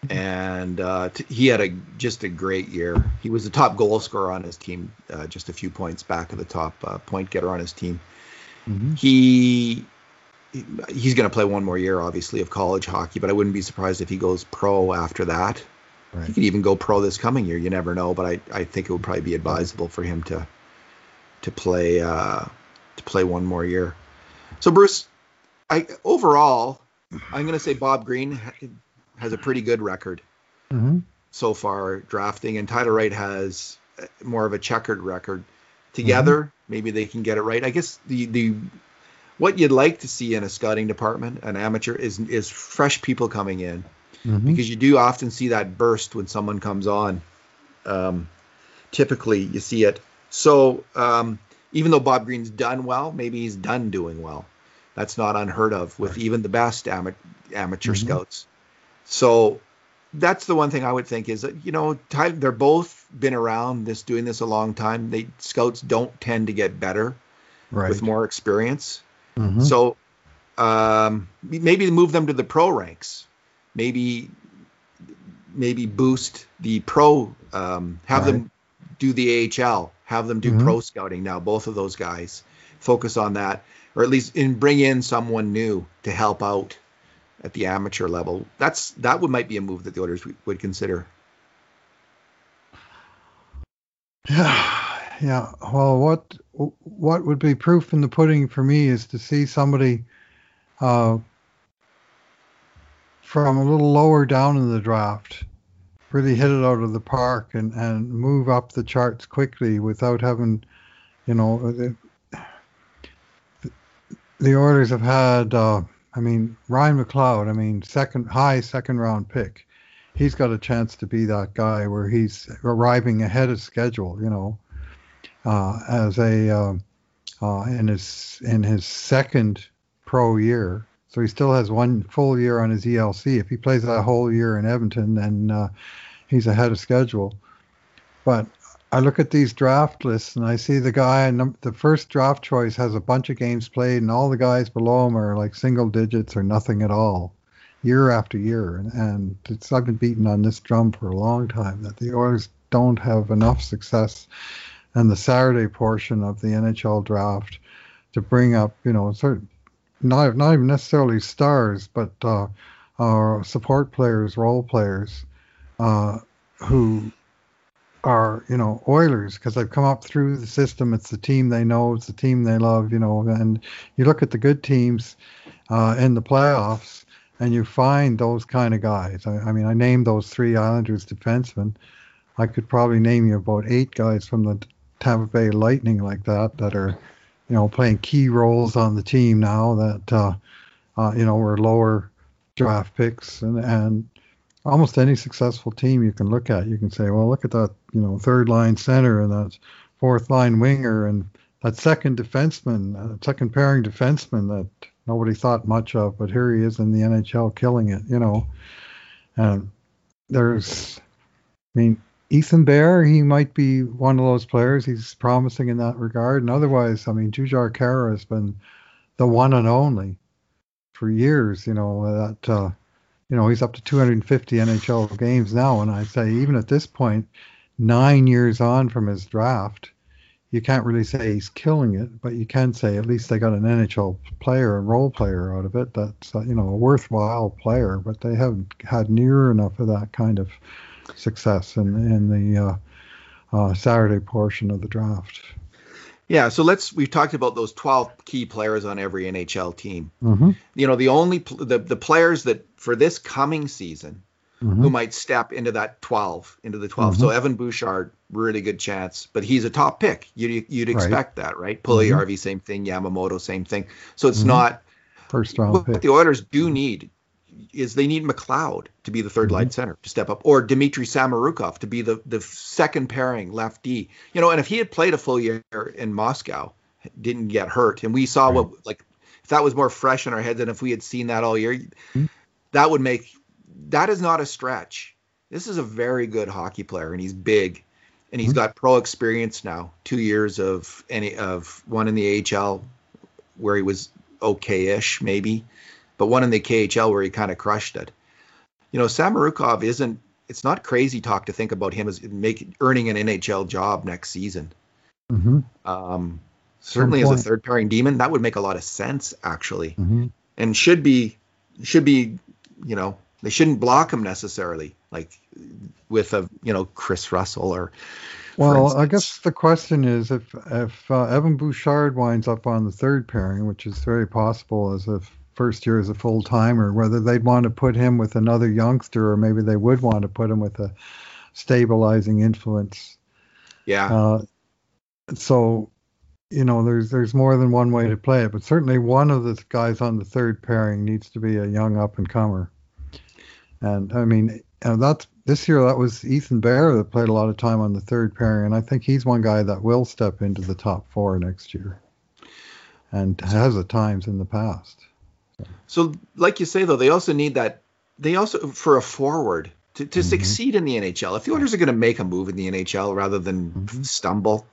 A: and uh, t- he had a just a great year. He was the top goal scorer on his team, uh, just a few points back of the top uh, point getter on his team. Mm-hmm. He he's going to play one more year, obviously, of college hockey, but I wouldn't be surprised if he goes pro after that. Right. He could even go pro this coming year. You never know, but I, I think it would probably be advisable for him to to play uh, to play one more year. So Bruce, I overall, I'm going to say Bob Green has a pretty good record
B: mm-hmm. so
A: far drafting, and Tyler Wright has more of a checkered record. Together, mm-hmm. maybe they can get it right. I guess the the what you'd like to see in a scouting department, an amateur, is is fresh people coming in, mm-hmm. because you do often see that burst when someone comes on. Um, typically, you see it. So um, even though Bob Green's done well, maybe he's done doing well. That's not unheard of with even the best ama- amateur mm-hmm. scouts. So that's the one thing I would think is that you know they're both been around this doing this a long time. They scouts don't tend to get better right. with more experience. Mm-hmm. So um, maybe move them to the pro ranks. Maybe maybe boost the pro. Um, have right. them do the AHL. Have them do mm-hmm. pro scouting now. Both of those guys focus on that, or at least in bring in someone new to help out at the amateur level. That's that would might be a move that the Oilers would consider.
B: Yeah. yeah. Well, what what would be proof in the pudding for me is to see somebody uh, from a little lower down in the draft really hit it out of the park and, and move up the charts quickly without having, you know, the, the Oilers have had. Uh, I mean, Ryan McLeod. I mean, second high second round pick. He's got a chance to be that guy where he's arriving ahead of schedule. You know, uh, as a uh, uh, in his in his second pro year. So he still has one full year on his ELC. If he plays that whole year in Edmonton, then uh, he's ahead of schedule. But I look at these draft lists and I see the guy, and the first draft choice has a bunch of games played, and all the guys below him are like single digits or nothing at all, year after year. And, and I've been beating on this drum for a long time that the Oilers don't have enough success and the Saturday portion of the NHL draft to bring up, you know, certain not not even necessarily stars, but uh, uh, support players, role players, uh, who are you know Oilers because they've come up through the system. It's the team they know, it's the team they love, you know. And you look at the good teams uh, in the playoffs, and you find those kind of guys. I, I mean, I named those three Islanders defensemen. I could probably name you about eight guys from the Tampa Bay Lightning like that that are, you know, playing key roles on the team now that, uh, uh, you know, were lower draft picks and and almost any successful team you can look at, you can say, well, look at that, you know, third line center and that fourth line winger and that second defenseman, uh, second pairing defenseman that nobody thought much of, but here he is in the NHL killing it, you know. And there's, I mean, Ethan Bear, he might be one of those players. He's promising in that regard. And otherwise, I mean, Jujhar Khaira has been the one and only for years, you know, that, uh, you know, he's up to 250 NHL games now. And I'd say even at this point, nine years on from his draft, you can't really say he's killing it, but you can say at least they got an NHL player, a role player out of it. That's uh, you know a worthwhile player, but they haven't had near enough of that kind of success in in the uh, uh, Saturday portion of the draft.
A: Yeah, so let's we've talked about those 12 key players on every NHL team.
B: Mm-hmm.
A: You know, the only the the players that for this coming season
B: Mm-hmm.
A: who might step into that 12, into the 12. So Evan Bouchard, really good chance, but he's a top pick. You'd, you'd expect that, right? Pulley, Puljujärvi, same thing. Yamamoto, same thing. So it's
B: Mhm.
A: not
B: First round
A: but
B: pick.
A: the Oilers do need is they need McLeod to be the 3rd line center to step up, or Dmitry Samorukov to be the the second pairing left D. You know, and if he had played a full year in Moscow, didn't get hurt, and we saw what like if that was more fresh in our heads, and if we had seen that all year,
B: Mhm.
A: that would make that is not a stretch. This is a very good hockey player, and he's big, and he's
B: Mhm.
A: got pro experience now. Two years of any of one in the AHL, where he was okay-ish maybe, but one in the KHL where he kind of crushed it. You know, Samorukov isn't. It's not crazy talk to think about him as make earning an NHL job next season.
B: Mm-hmm.
A: Um, certainly as a third pairing D-man, that would make a lot of sense actually,
B: Mm-hmm.
A: and should be should be you know they shouldn't block him necessarily like with a you know Chris Russell or
B: Well, I guess the question is if if uh, Evan Bouchard winds up on the third pairing, which is very possible as a first year as a full timer, whether they'd want to put him with another youngster or maybe they would want to put him with a stabilizing influence.
A: yeah
B: Uh, so, you know, there's there's more than one way to play it, but certainly one of the guys on the third pairing needs to be a young up and comer. And I mean, and that's this year that was Ethan Bear that played a lot of time on the third pairing, and I think he's one guy that will step into the top four next year, and has at times in the past.
A: So, like you say, though, they also need that. They also for a forward to, to
B: Mhm.
A: succeed in the NHL. If the Oilers are going to make a move in the NHL rather than
B: Mhm.
A: stumble,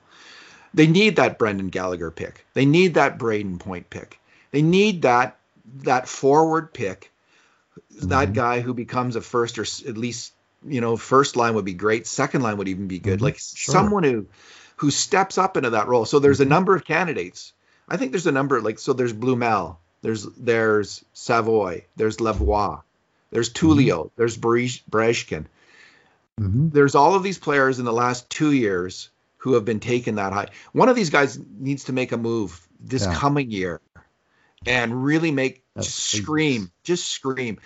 A: they need that Brendan Gallagher pick. They need that Brayden Point pick. They need that that forward pick. That
B: Mhm.
A: guy who becomes a first or at least you know first line would be great. Second line would even be good.
B: Mhm.
A: Like
B: Sure.
A: someone who who steps up into that role. So there's a
B: Mhm.
A: number of candidates. I think there's a number like so there's Blumel, there's there's Savoy, there's Lavoie, there's Tullio, there's Brez- Brezhkin.
B: hmm
A: There's all of these players in the last two years who have been taken that high. One of these guys needs to make a move this
B: Yeah.
A: coming year and really make
B: That's
A: just scream, just scream.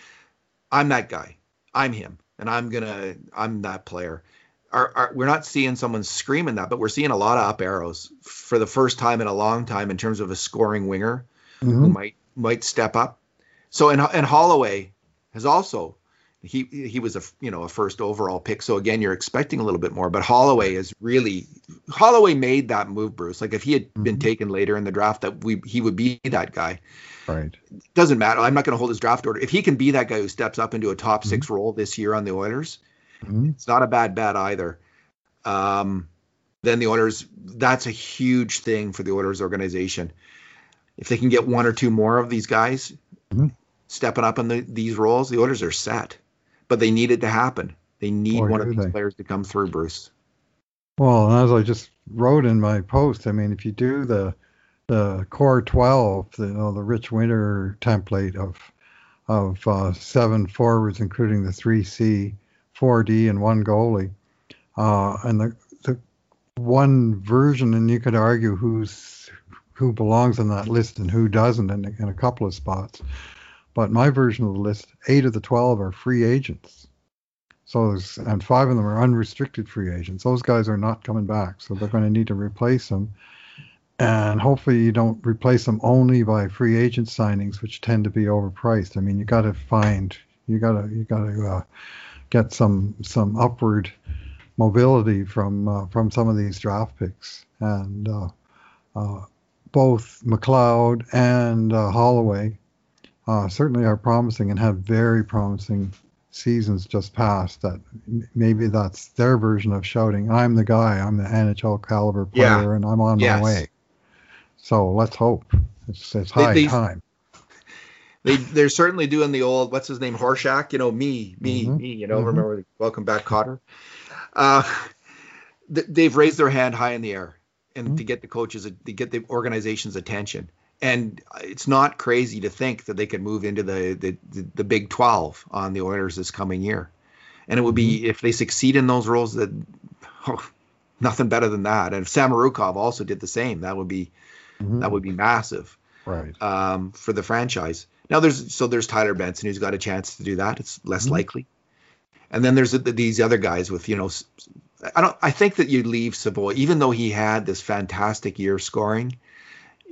A: I'm that guy. I'm him, and I'm gonna. I'm that player. Our, our, we're not seeing someone screaming that, but we're seeing a lot of up arrows for the first time in a long time in terms of a scoring winger who
B: hmm
A: might might step up. So and and Holloway has also he he was a you know a first overall pick. So again, you're expecting a little bit more, but Holloway is really Holloway made that move, Bruce. Like if he had been
B: Mhm.
A: taken later in the draft, that we he would be that guy.
B: Right.
A: Doesn't matter. I'm not going to hold his draft order. If he can be that guy who steps up into a top six role this year on the Oilers,
B: hmm
A: it's not a bad bet either. Um, then the Oilers, that's a huge thing for the Oilers organization. If they can get one or two more of these guys
B: Mhm.
A: stepping up in the, these roles, the orders are set. But they need it to happen. They need
B: Or
A: one of these
B: they?
A: players to come through, Bruce.
B: Well, as I just wrote in my post, I mean, if you do the the core 12, the, you know, the Rich Winter template of of uh, seven forwards, including the three C, four D, and one goalie, uh, and the the one version, and you could argue who's who belongs on that list and who doesn't in, in a couple of spots. But my version of the list, eight of the 12 are free agents. So and five of them are unrestricted free agents. Those guys are not coming back, so they're going to need to replace them. and hopefully you don't replace them only by free agent signings, which tend to be overpriced. I mean, you got to find, you got to, you got to uh, get some some upward mobility from uh, from some of these draft picks, and uh, uh both McLeod and uh, Holloway uh, certainly are promising and have very promising seasons just past that maybe that's their version of shouting i'm the guy i'm the nhl caliber player yeah. and i'm on yes. my way so let's hope it's, it's high they, they, time
A: they they're certainly doing the old what's his name Horshack you know me me mm-hmm. me you know mm-hmm. remember welcome back Kotter uh, they've raised their hand high in the air and mm-hmm. to get the coaches to get the organization's attention and it's not crazy to think that they could move into the, the the, the, Big 12 on the Oilers this coming year. And it would be mm-hmm. if they succeed in those roles that oh, nothing better than that. And if Samorukov also did the same, that would be mm-hmm. that would be massive.
B: Right.
A: Um, for the franchise. Now there's so there's Tyler Benson who's got a chance to do that. It's less mm-hmm. likely. And then there's these other guys with you know I don't I think that you leave Savoie even though he had this fantastic year scoring.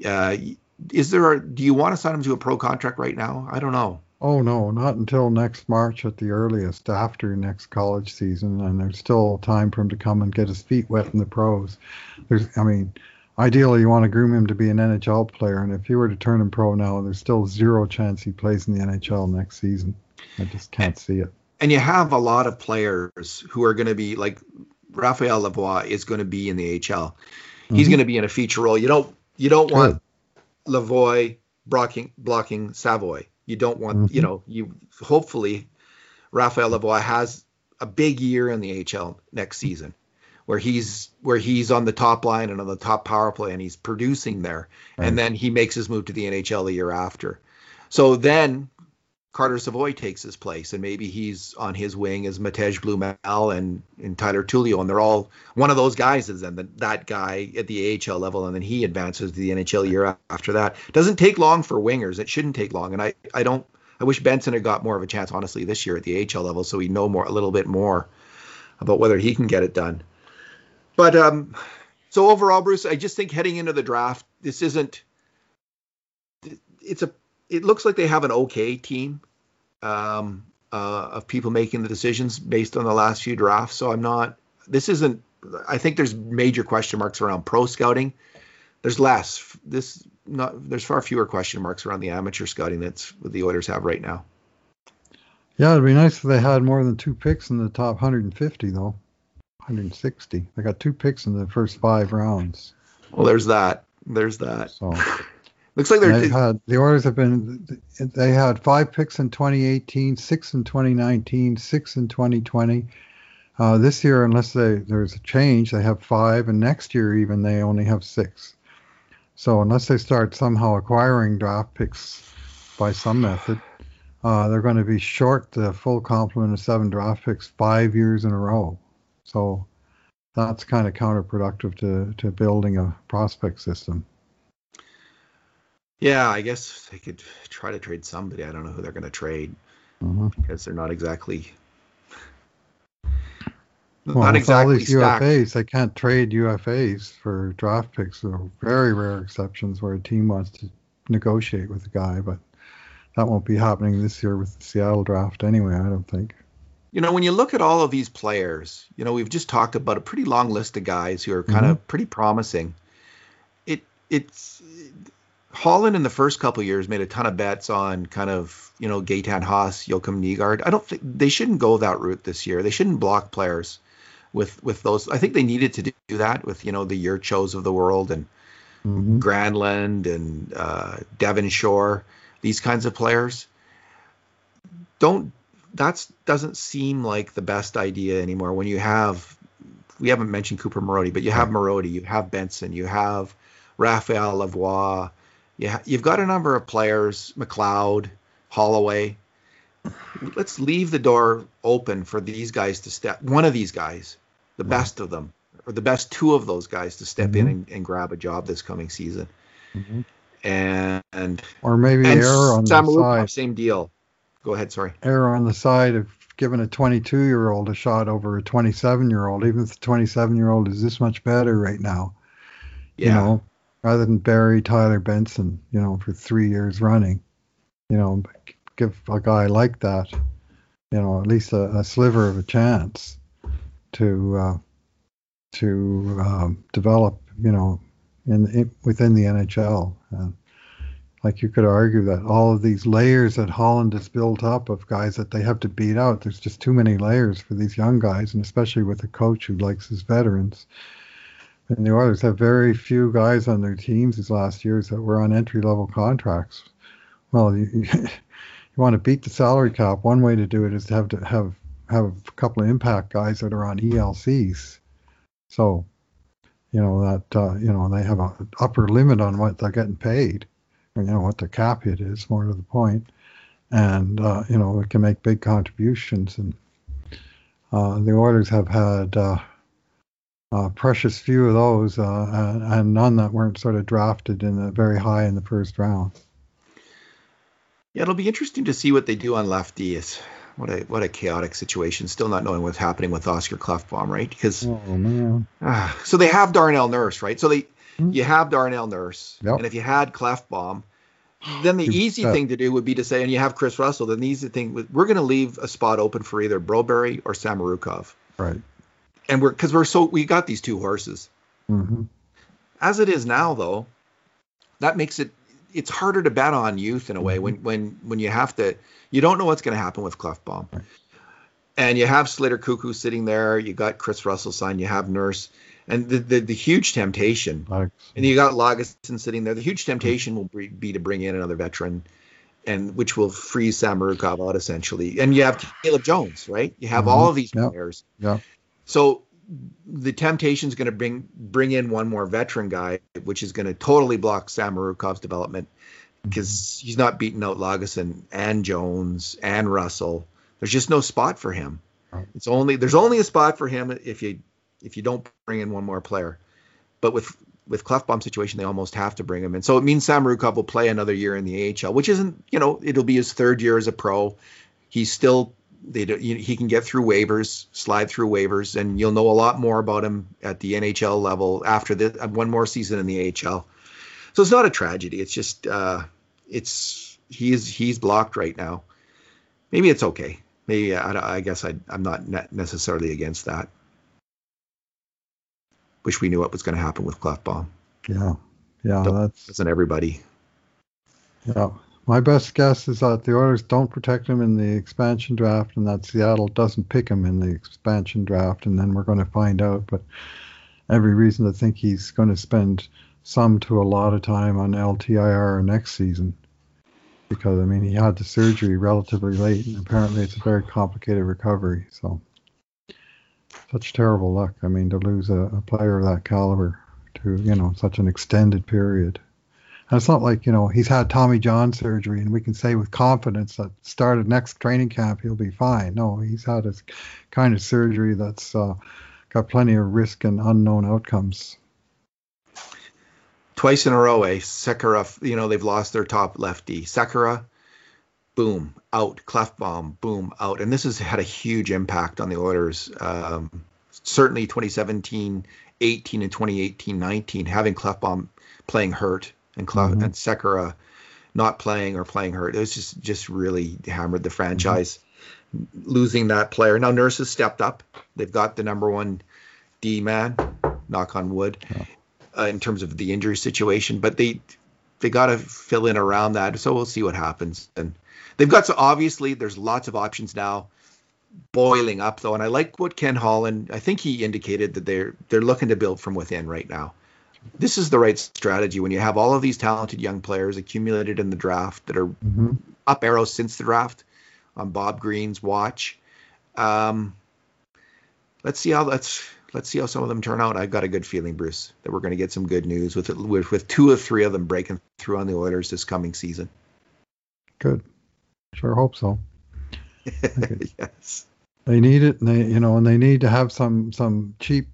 A: Uh, is there a, do you want to sign him to a pro contract right now? I don't know.
B: Oh no, not until next March at the earliest, after next college season, and there's still time for him to come and get his feet wet in the pros. There's, I mean, ideally you want to groom him to be an NHL player, and if you were to turn him pro now, there's still zero chance he plays in the NHL next season. I just can't see it.
A: And you have a lot of players who are going to be like Raphael Lavoie is going to be in the AHL. He's mm-hmm. going to be in a feature role. You don't you don't want Lavoie blocking blocking Savoie. You don't want mm-hmm. you know you hopefully Raphael Lavoie has a big year in the AHL next season where he's where he's on the top line and on the top power play and he's producing there right. and then he makes his move to the NHL the year after. So then Carter Savoie takes his place, and maybe he's on his wing as Matej Blumel and, and Tyler Tullio, and they're all one of those guys is then the, that guy at the AHL level, and then he advances to the NHL year after that. Doesn't take long for wingers. It shouldn't take long, and I I don't. I wish Benson had got more of a chance, honestly, this year at the AHL level, so we know more a little bit more about whether he can get it done. But um, so overall, Bruce, I just think heading into the draft, this isn't. It's a it looks like they have an okay team um, uh, of people making the decisions based on the last few drafts. So I'm not. This isn't. I think there's major question marks around pro scouting. There's less. This not. There's far fewer question marks around the amateur scouting that's what the Oilers have right now.
B: Yeah, it'd be nice if they had more than two picks in the top 150 though. 160. They got two picks in the first five rounds.
A: Well, there's that. There's that.
B: So
A: Looks like they're
B: they had the Oilers have been they had five picks in 2018, six in 2019, six in 2020. Uh, this year, unless they, there's a change, they have five, and next year even they only have six. So unless they start somehow acquiring draft picks by some method, uh, they're going to be short the full complement of seven draft picks five years in a row. So that's kind of counterproductive to, to building a prospect system.
A: Yeah, I guess they could try to trade somebody. I don't know who they're going to trade mm-hmm. because they're not exactly.
B: Well, not exactly all these stacked. UFAs, they can't trade UFAs for draft picks. There are very rare exceptions where a team wants to negotiate with a guy, but that won't be happening this year with the Seattle draft anyway. I don't think.
A: You know, when you look at all of these players, you know, we've just talked about a pretty long list of guys who are kind mm-hmm. of pretty promising. It it's Holland in the first couple years made a ton of bets on kind of you know Gaetan Haas, Joakim Nygard. I don't think they shouldn't go that route this year. They shouldn't block players with with those. I think they needed to do that with you know the year Jurcos of the world and mm-hmm. Granlund and uh, Devin Shore, these kinds of players. Don't that's doesn't seem like the best idea anymore when you have we haven't mentioned Cooper Marody, but you have Marody, you have Benson, you have Raphael Lavoie, yeah, you've got a number of players, McLeod, Holloway. Let's leave the door open for these guys to step. One of these guys, the right. best of them, or the best two of those guys, to step mm-hmm. in and, and, grab a job this coming season. Mm-hmm. And, and
B: or maybe and error on Sam the side.
A: Same deal. Go ahead. Sorry.
B: Error on the side of giving a 22 year old a shot over a 27 year old, even if the 27 year old is this much better right now. Yeah. You know, rather than bury Tyler Benson, you know, for three years running. You know, give a guy like that, you know, at least a, a sliver of a chance to uh, to um, develop, you know, in, in, within the NHL. And like you could argue that all of these layers that Holland has built up of guys that they have to beat out, there's just too many layers for these young guys, and especially with a coach who likes his veterans. And the Oilers have very few guys on their teams these last years that were on entry level contracts. Well, you, you, want to beat the salary cap. One way to do it is to have to have have a couple of impact guys that are on ELCs. So, you know that uh, you know they have an upper limit on what they're getting paid you know what the cap hit is, more to the point, and uh, you know it can make big contributions. And uh, the Oilers have had uh, precious few of those, uh, and, and none that weren't sort of drafted in the very high in the first round.
A: Yeah, it'll be interesting to see what they do on lefties. What a what a chaotic situation. Still not knowing what's happening with Oskar Klefbom, right? Because
B: oh man.
A: Uh, so they have Darnell Nurse, right? So they mm-hmm. you have Darnell Nurse, yep. and if you had Klefbom, then the easy thing to do would be to say, and you have Chris Russell. Then the easy thing, we're going to leave a spot open for either Broberg or Samorukov.
B: Right.
A: And we're because we're so we got these two horses.
B: Mm-hmm.
A: As it is now, though, that makes it it's harder to bet on youth in a way mm-hmm. when when when you have to you don't know what's going to happen with. Right. And you have Slater Koekkoek sitting there. You got Chris Russell signed. You have Nurse and the, the, the huge temptation, and you got Lagesson sitting there. The huge temptation will be to bring in another veteran, and which will free Samorukov out essentially. And you have Caleb Jones, right? You have mm-hmm. all of these
B: yep.
A: players.
B: Yeah.
A: So the temptation is going to bring bring in one more veteran guy, which is going to totally block Samorukov's development because he's not beating out Lagesson and Jones and Russell. There's just no spot for him. It's only there's only a spot for him if you if you don't bring in one more player. But with with Klefbom situation, they almost have to bring him in. So it means Samorukov will play another year in the AHL, which isn't, you know, it'll be his third year as a pro. He's still, they do, he can get through waivers, slide through waivers, and you'll know a lot more about him at the NHL level after the uh, one more season in the AHL. So it's not a tragedy. It's just, uh, it's he's he's blocked right now. Maybe it's okay. Maybe I, I guess I, I'm not necessarily against that wish we knew what was going to happen with Klefbom.
B: Yeah, yeah,
A: that's doesn't everybody.
B: Yeah, my best guess is that the Oilers don't protect him in the expansion draft, and that Seattle doesn't pick him in the expansion draft, and then we're going to find out. But every reason to think he's going to spend some to a lot of time on LTIR next season because I mean he had the surgery relatively late, and apparently it's a very complicated recovery. So such terrible luck. I mean, to lose a, a, player of that caliber to you know such an extended period. And it's not like you know he's had Tommy John surgery, and we can say with confidence that start of next training camp he'll be fine. No, he's had a kind of surgery that's uh, got plenty of risk and unknown outcomes.
A: Twice in a row, eh? Sekera, you know they've lost their top lefty. Sekera, boom, out. Klefbom, boom, out. And this has had a huge impact on the Oilers. Um, certainly 2017, 18, and 2018, 19, having Klefbom playing hurt and Clef- mm-hmm. and Sekera not playing or playing hurt. It was just just really hammered the franchise. Mm-hmm. Losing that player. Now Nurse has stepped up. They've got the number one D man, knock on wood, yeah. uh, in terms of the injury situation. But they they got to fill in around that. So we'll see what happens. And they've got so obviously there's lots of options now boiling up though and i like what ken holland i think he indicated that they're they're looking to build from within right now this is the right strategy when you have all of these talented young players accumulated in the draft that are
B: mm-hmm.
A: up arrows since the draft on bob green's watch um, let's see how let's let's see how some of them turn out i've got a good feeling bruce that we're going to get some good news with, with with two or three of them breaking through on the oilers this coming season
B: good Sure hope so.
A: yes.
B: They need it, and they you know, and they need to have some some cheap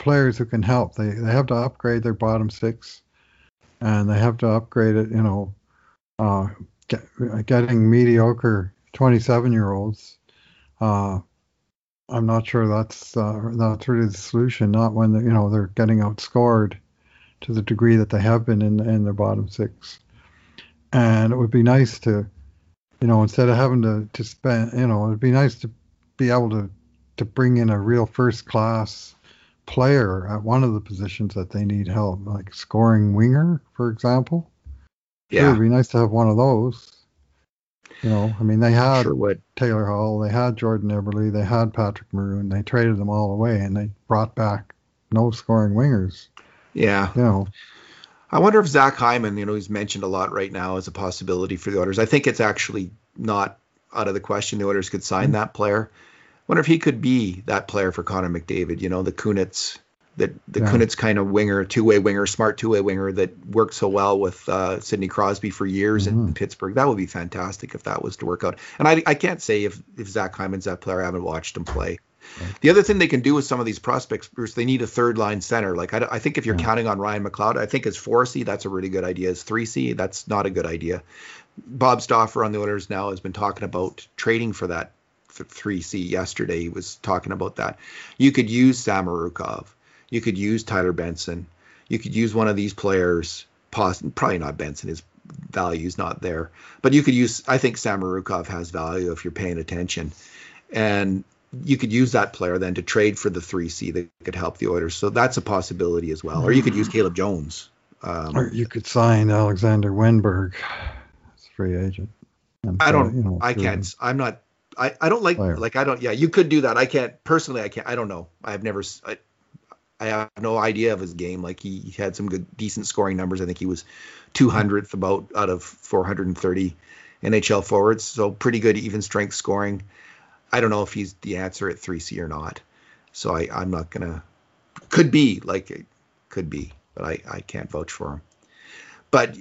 B: players who can help. They they have to upgrade their bottom six, and they have to upgrade it. You know, uh, get, getting mediocre 27 year olds. Uh, I'm not sure that's uh, that's really the solution. Not when you know they're getting outscored to the degree that they have been in in their bottom six. And it would be nice to, you know, instead of having to to spend, you know, it'd be nice to be able to to bring in a real first class player at one of the positions that they need help, like scoring winger, for example.
A: Yeah,
B: Sure, it'd be nice to have one of those. You know, I mean, they had
A: sure.
B: Taylor Hall, they had Jordan Eberle, they had Patrick Maroon, they traded them all away, and they brought back no scoring wingers.
A: Yeah,
B: You know,
A: I wonder if Zach Hyman, you know, he's mentioned a lot right now as a possibility for the Oilers. I think it's actually not out of the question the Oilers could sign hmm. that player. Wonder if he could be that player for Connor McDavid. You know, the Kunitz, that the
B: Yeah.
A: Kunitz kind of winger, two way winger, smart two way winger that worked so well with uh, Sidney Crosby for years in
B: Mhm.
A: Pittsburgh. That would be fantastic if that was to work out. And I, I can't say if if Zach Hyman's that player. I haven't watched him play. The other thing they can do with some of these prospects, Bruce, they need a third line center. Like I, I think if you're
B: Yeah.
A: counting on Ryan McLeod, I think as four C, that's a really good idea. As three C, that's not a good idea. Bob Stauffer on the Oilers now has been talking about trading for that for three C. Yesterday he was talking about that. You could use Samorukov. You could use Tyler Benson. You could use one of these players. Probably not Benson. His value's not there. But you could use. I think Samorukov has value if you're paying attention, and you could use that player then to trade for the three C that could help the Oilers. So that's a possibility as well. Or you could use Caleb Jones. Um,
B: or you could sign Alexander Wennberg as a free agent. And
A: I don't.
B: you know,
A: I can't. I'm not. I, I don't like
B: Player.
A: like I don't. Yeah, you could do that. I can't personally. I can't. I don't know. I've never. I have no idea of his game. Like he, he had some good, decent scoring numbers. I think he was 200th about out of 430 NHL forwards. So pretty good even strength scoring. I don't know if he's the answer at 3C or not. So I, I'm not gonna. Could be like it could be, but I, I can't vouch for him. But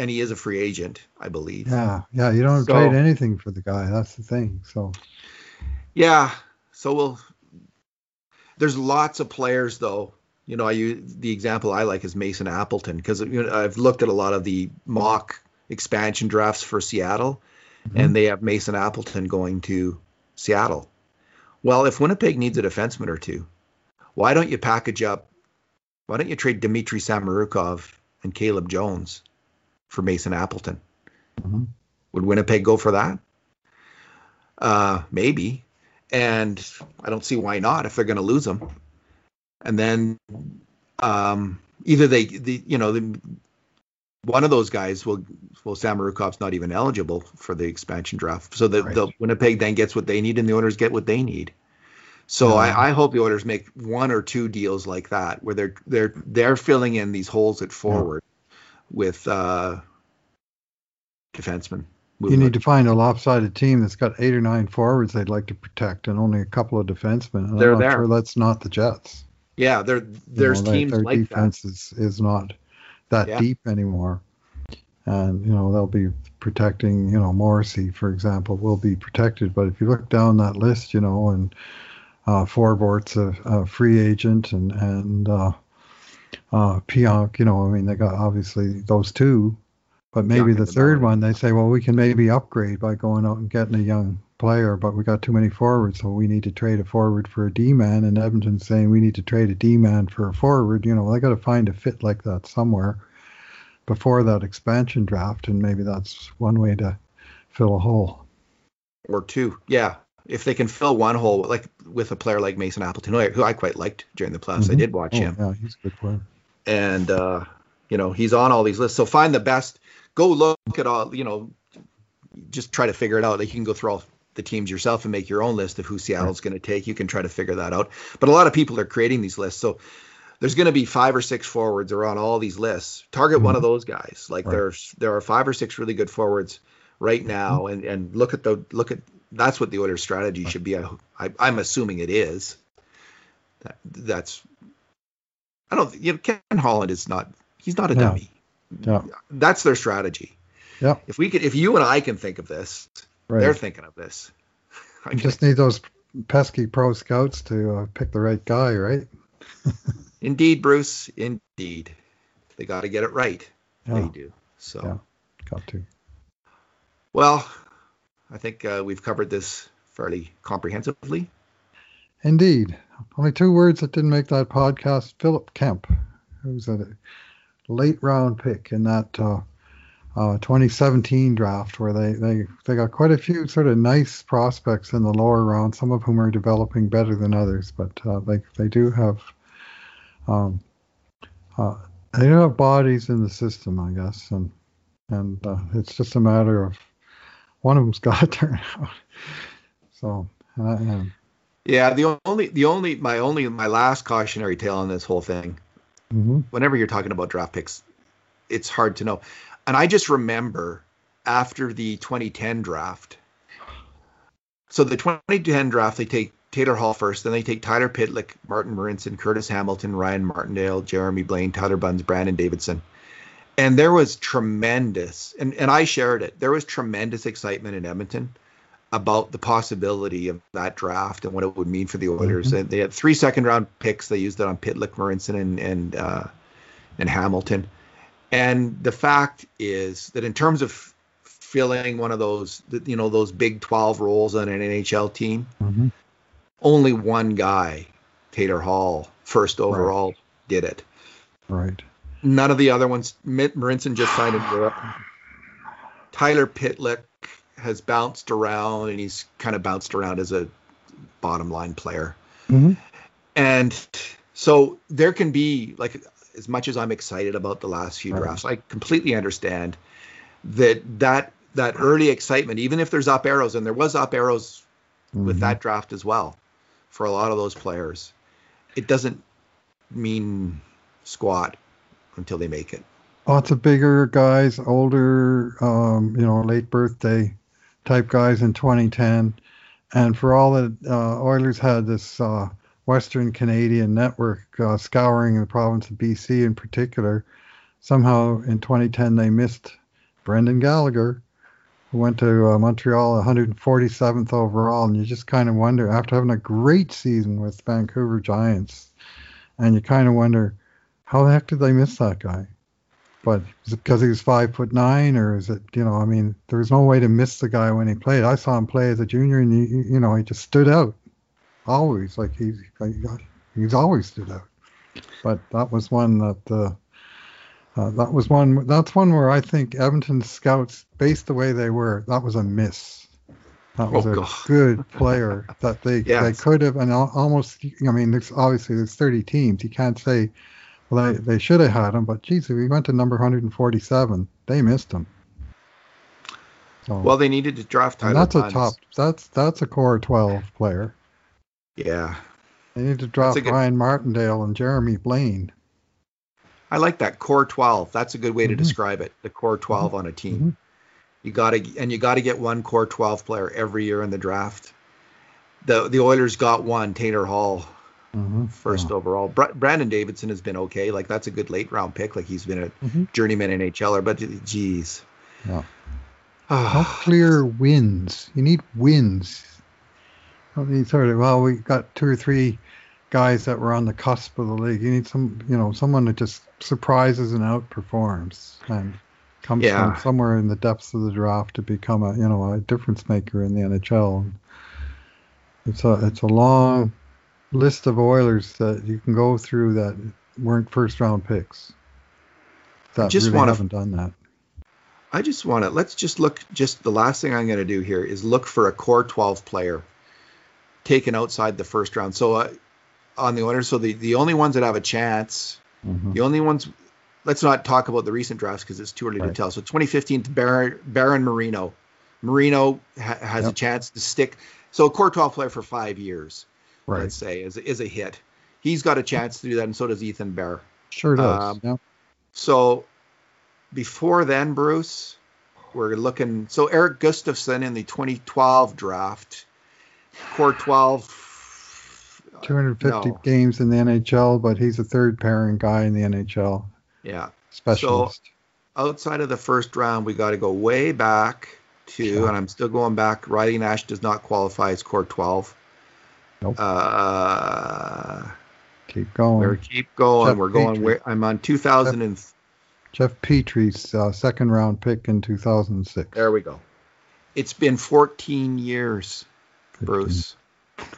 A: and he is a free agent, I believe.
B: Yeah, yeah. You don't
A: So-
B: trade anything for the guy. That's the thing. So
A: Yeah. So we'll. There's lots of players though. You know, I use the example I like is Mason Appleton because you know, I've looked at a lot of the mock expansion drafts for Seattle, mm-hmm. and they have Mason Appleton going to Seattle. Well, if Winnipeg needs a defenseman or two, why don't you package up? Why don't you trade Dmitry Samorukov and Caleb Jones for Mason Appleton?
B: Mhm.
A: Would Winnipeg go for that? Uh, maybe. And I don't see why not if they're going to lose them. And then um, either they, the, you know, the, one of those guys will, well, Samorukov's not even eligible for the expansion draft. So the,
B: Right.
A: the Winnipeg then gets what they need and the Oilers get what they need. So. I, I hope the Oilers make one or two deals like that where they're they're they're filling in these holes at forward with uh, defensemen.
B: you need to find a lopsided team that's got eight or nine forwards they'd like to protect and only a couple of defensemen. And
A: They're
B: I'm not
A: there.
B: sure that's not the Jets.
A: Yeah, there
B: You
A: there's
B: know,
A: teams
B: their
A: like that.
B: defense is, is not that
A: Yeah.
B: deep anymore. And you know they'll be protecting. You know Morrissey, for example, will be protected. But if you look down that list, you know, and uh, Forbort's a, a free agent, and and uh, uh, Pionk, you know, I mean they got obviously those two, but maybe
A: Pionk
B: the third
A: Bernard.
B: one they say, well, we can maybe upgrade by going out and getting a young player, but we got too many forwards, so we need to trade a forward for a D man. And Edmonton's saying we need to trade a D man for a forward. You know, they got to find a fit like that somewhere before that expansion draft, and maybe that's one way to fill a hole.
A: or two. Yeah, if they can fill one hole, like with a player like Mason Appleton, who I, quite liked during the playoffs. I
B: Mhm.
A: did watch
B: Oh,
A: him,
B: yeah, he's a good player.
A: and uh, you know he's on all these lists. So find the best. Go look at all. You know, just try to figure it out. Like you can go through all the teams yourself and make your own list of who Seattle's going to take. You can try to figure that out. But a lot of people are creating these lists, so. There's going to be five or six forwards are on all these lists. Target one of those guys. Like
B: Right.
A: there's there are five or six really good forwards right now, and and look at the look at that's what the Oilers' strategy should be. I, I, I'm assuming it is. That, that's I don't you know Ken Holland is not he's not a
B: Yeah.
A: dummy.
B: Yeah.
A: That's their strategy.
B: Yeah.
A: If we could if you and I can think of this,
B: Right.
A: they're thinking of this. I
B: You just need those pesky pro scouts to uh, pick the right guy, right?
A: indeed, Bruce. Indeed, they got to get it right. They do. So.
B: Yeah. got to.
A: Well, I think uh, we've covered this fairly comprehensively.
B: Indeed. Only two words that didn't make that podcast. Philip Kemp, who's a, late round pick in that uh, uh, 2017 draft where they, they, they got quite a few sort of nice prospects in the lower round, some of whom are developing better than others, but uh, they, they do have um, uh, they do have bodies in the system, I guess, and and uh, it's just a matter of one of them's got to turn out. So, uh,
A: yeah, the only the only my only my last cautionary tale on this whole thing.
B: Mm-hmm.
A: Whenever you're talking about draft picks, it's hard to know. And I just remember after the 2010 draft. So the 2010 draft, they take Taylor Hall first, then they take Tyler Pitlick, Martin Marincin, Curtis Hamilton, Ryan Martindale, Jeremie Blain, Tyler Bunz, Brandon Davidson. And there was tremendous, and, and I shared it, there was tremendous excitement in Edmonton about the possibility of that draft and what it would mean for the Oilers. Mm-hmm. And they had three second round picks. They used it on Pitlick, Marincin, and and uh, and Hamilton. And the fact is that in terms of filling one of those, you know, those Big 12 roles on an NHL team,
B: mm-hmm.
A: only one guy, Taylor Hall, first overall, right. did it.
B: Right.
A: None of the other ones. Marincin just signed in Europe. Tyler Pitlick has bounced around, and he's kind of bounced around as a bottom line player.
B: Mm-hmm.
A: And so there can be like as much as I'm excited about the last few drafts, I completely understand that that that early excitement, even if there's up arrows, and there was up arrows with
B: Mhm.
A: that draft as well for a lot of those players, it doesn't mean squat until they make it.
B: lots of bigger guys, older, um, you know, late birthday type guys in 2010. And for all that uh, Oilers had this uh, Western Canadian network uh, scouring the province of BC in particular, somehow in 2010 they missed Brendan Gallagher, who went to uh, Montreal 147th overall. And you just kind of wonder, after having a great season with Vancouver Giants, and you kind of wonder, how the heck did they miss that guy? But is it because he was five foot nine, or is it, you know, I mean, there was no way to miss the guy when he played. I saw him play as a junior, and he, you know, he just stood out, always. Like he's, like, he's always stood out. But that was one that, uh, uh, that was one. That's one where I think Edmonton scouts, based the way they were, that was a miss. That was
A: Oh,
B: a
A: God.
B: good player that they they could have, and almost. I mean, there's obviously there's 30 teams. You can't say well, they, they should have had him, but geez, we went to number 147, they missed him. So,
A: Well, they needed to draft Tyler
B: that's a top. That's that's a core 12 player.
A: Yeah,
B: They need to draft
A: good-
B: Ryan Martindale and Jeremie Blain.
A: I like that core 12. That's a good way to
B: Mhm.
A: describe it. The core 12 on a team.
B: Mhm.
A: You got to and you got to get one core 12 player every year in the draft. The the Oilers got one, Taylor Hall,
B: Mm-hmm.
A: first overall. Br- Brandon Davidson has been okay. Like that's a good late round pick. Like he's been a
B: Mhm.
A: journeyman NHLer, but geez.
B: Yeah. How clear wins? You need wins. Sort of. Well, we got two or three guys that were on the cusp of the league. You need some, you know, someone that just surprises and outperforms and comes
A: Yeah.
B: from somewhere in the depths of the draft to become a, you know, a difference maker in the NHL. It's a, it's a long list of Oilers that you can go through that weren't first round picks. That
A: just
B: really
A: wanna-
B: haven't done that.
A: I just want to let's just look. Just the last thing I'm going to do here is look for a core 12 player taken outside the first round. So uh, on the Oilers, so the the only ones that have a chance,
B: Mhm.
A: the only ones. Let's not talk about the recent drafts because it's too early to tell. So 2015, Baron, Baron Marino. Marino ha- has a chance to stick. So a core 12 player for five years,
B: Right.
A: let's say, is is a hit. He's got a chance to do that, and so does Ethan Bear.
B: Sure does.
A: Um,
B: yeah.
A: So before then, Bruce, we're looking. So Erik Gustafsson in the 2012 draft, core 12.
B: 250
A: no.
B: games in the NHL, but he's a third pairing guy in the NHL
A: Yeah.
B: specialist.
A: So Outside of the first round, we got to go way back to,
B: Yeah.
A: and I'm still going back. Riley Nash does not qualify as core 12.
B: Nope.
A: Uh,
B: Keep going.
A: we're keep going.
B: Jeff
A: we're going. Where, I'm on 2000 and
B: Jeff Petry's uh, second round pick in 2006.
A: there we go. It's been 14 years. Bruce.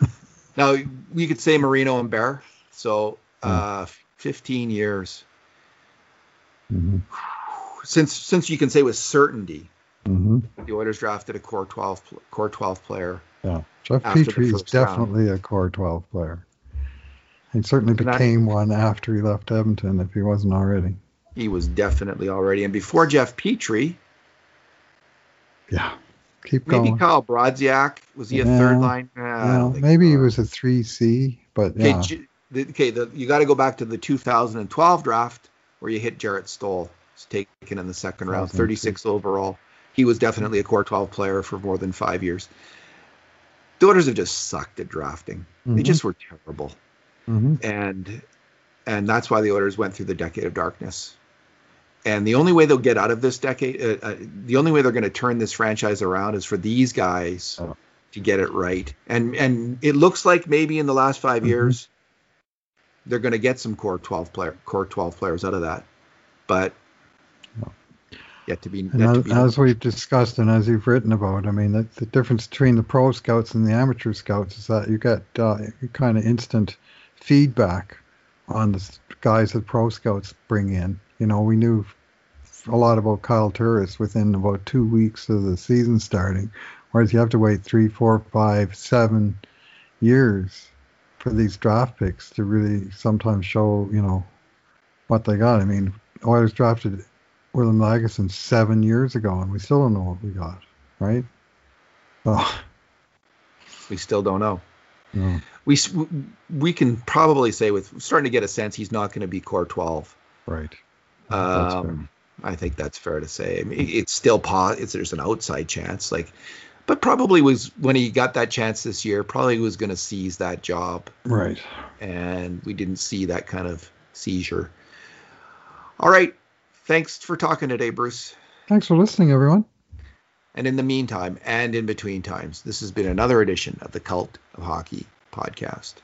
A: now we could say Marino and Bear, so uh, 15 years.
B: hmm
A: Since since you can say with certainty
B: hmm
A: the Oilers drafted a core 12 core 12 player.
B: Yeah. Jeff Petry is
A: first round.
B: definitely a core 12 player. He certainly
A: And that-
B: became one after he left Edmonton, if he wasn't already.
A: He was definitely already. And before Jeff Petry,
B: Yeah. Keep
A: maybe
B: going.
A: Kyle Brodziak was he a third line? Nah,
B: Yeah, maybe he was a 3C, but
A: Okay,
B: yeah.
A: J- the, okay the, you got to go back to the 2012 draft where you hit Jarrett Stoll, was taken in the second round, 36 overall. He was definitely a core 12 player for more than five years. The Oilers have just sucked at drafting. They
B: Mhm.
A: just were terrible,
B: hmm
A: and and that's why the Oilers went through the decade of darkness. And the only way they'll get out of this decade, uh, uh, the only way they're going to turn this franchise around is for these guys
B: Oh.
A: to get it right. And and it looks like maybe in the last 5
B: Mhm.
A: years they're going to get some core 12 player core 12 players out of that, but yet to be.
B: And
A: Yet to
B: as,
A: be
B: as we've discussed and as you've written about, I mean, the, the difference between the pro scouts and the amateur scouts is that you get uh, kind of instant feedback on the guys that pro scouts bring in. You know, we knew a lot about Kyle Turris within about two weeks of the season starting, whereas you have to wait three, four, five, seven years for these draft picks to really sometimes show, you know, what they got. I mean, Oilers drafted William Lagesson seven years ago, and we still don't know what we got, right? Oh,
A: we still don't know.
B: no.
A: We we can probably say with starting to get a sense he's not going to be core 12.
B: right.
A: Um, I think that's fair to say. I mean, it's still po- it's there's an outside chance, like, but probably was when he got that chance this year. Probably was going to seize that job,
B: Right.
A: and we didn't see that kind of seizure. All right, thanks for talking today, Bruce.
B: Thanks for listening, everyone.
A: And in the meantime, and in between times, this has been another edition of the Cult of Hockey podcast.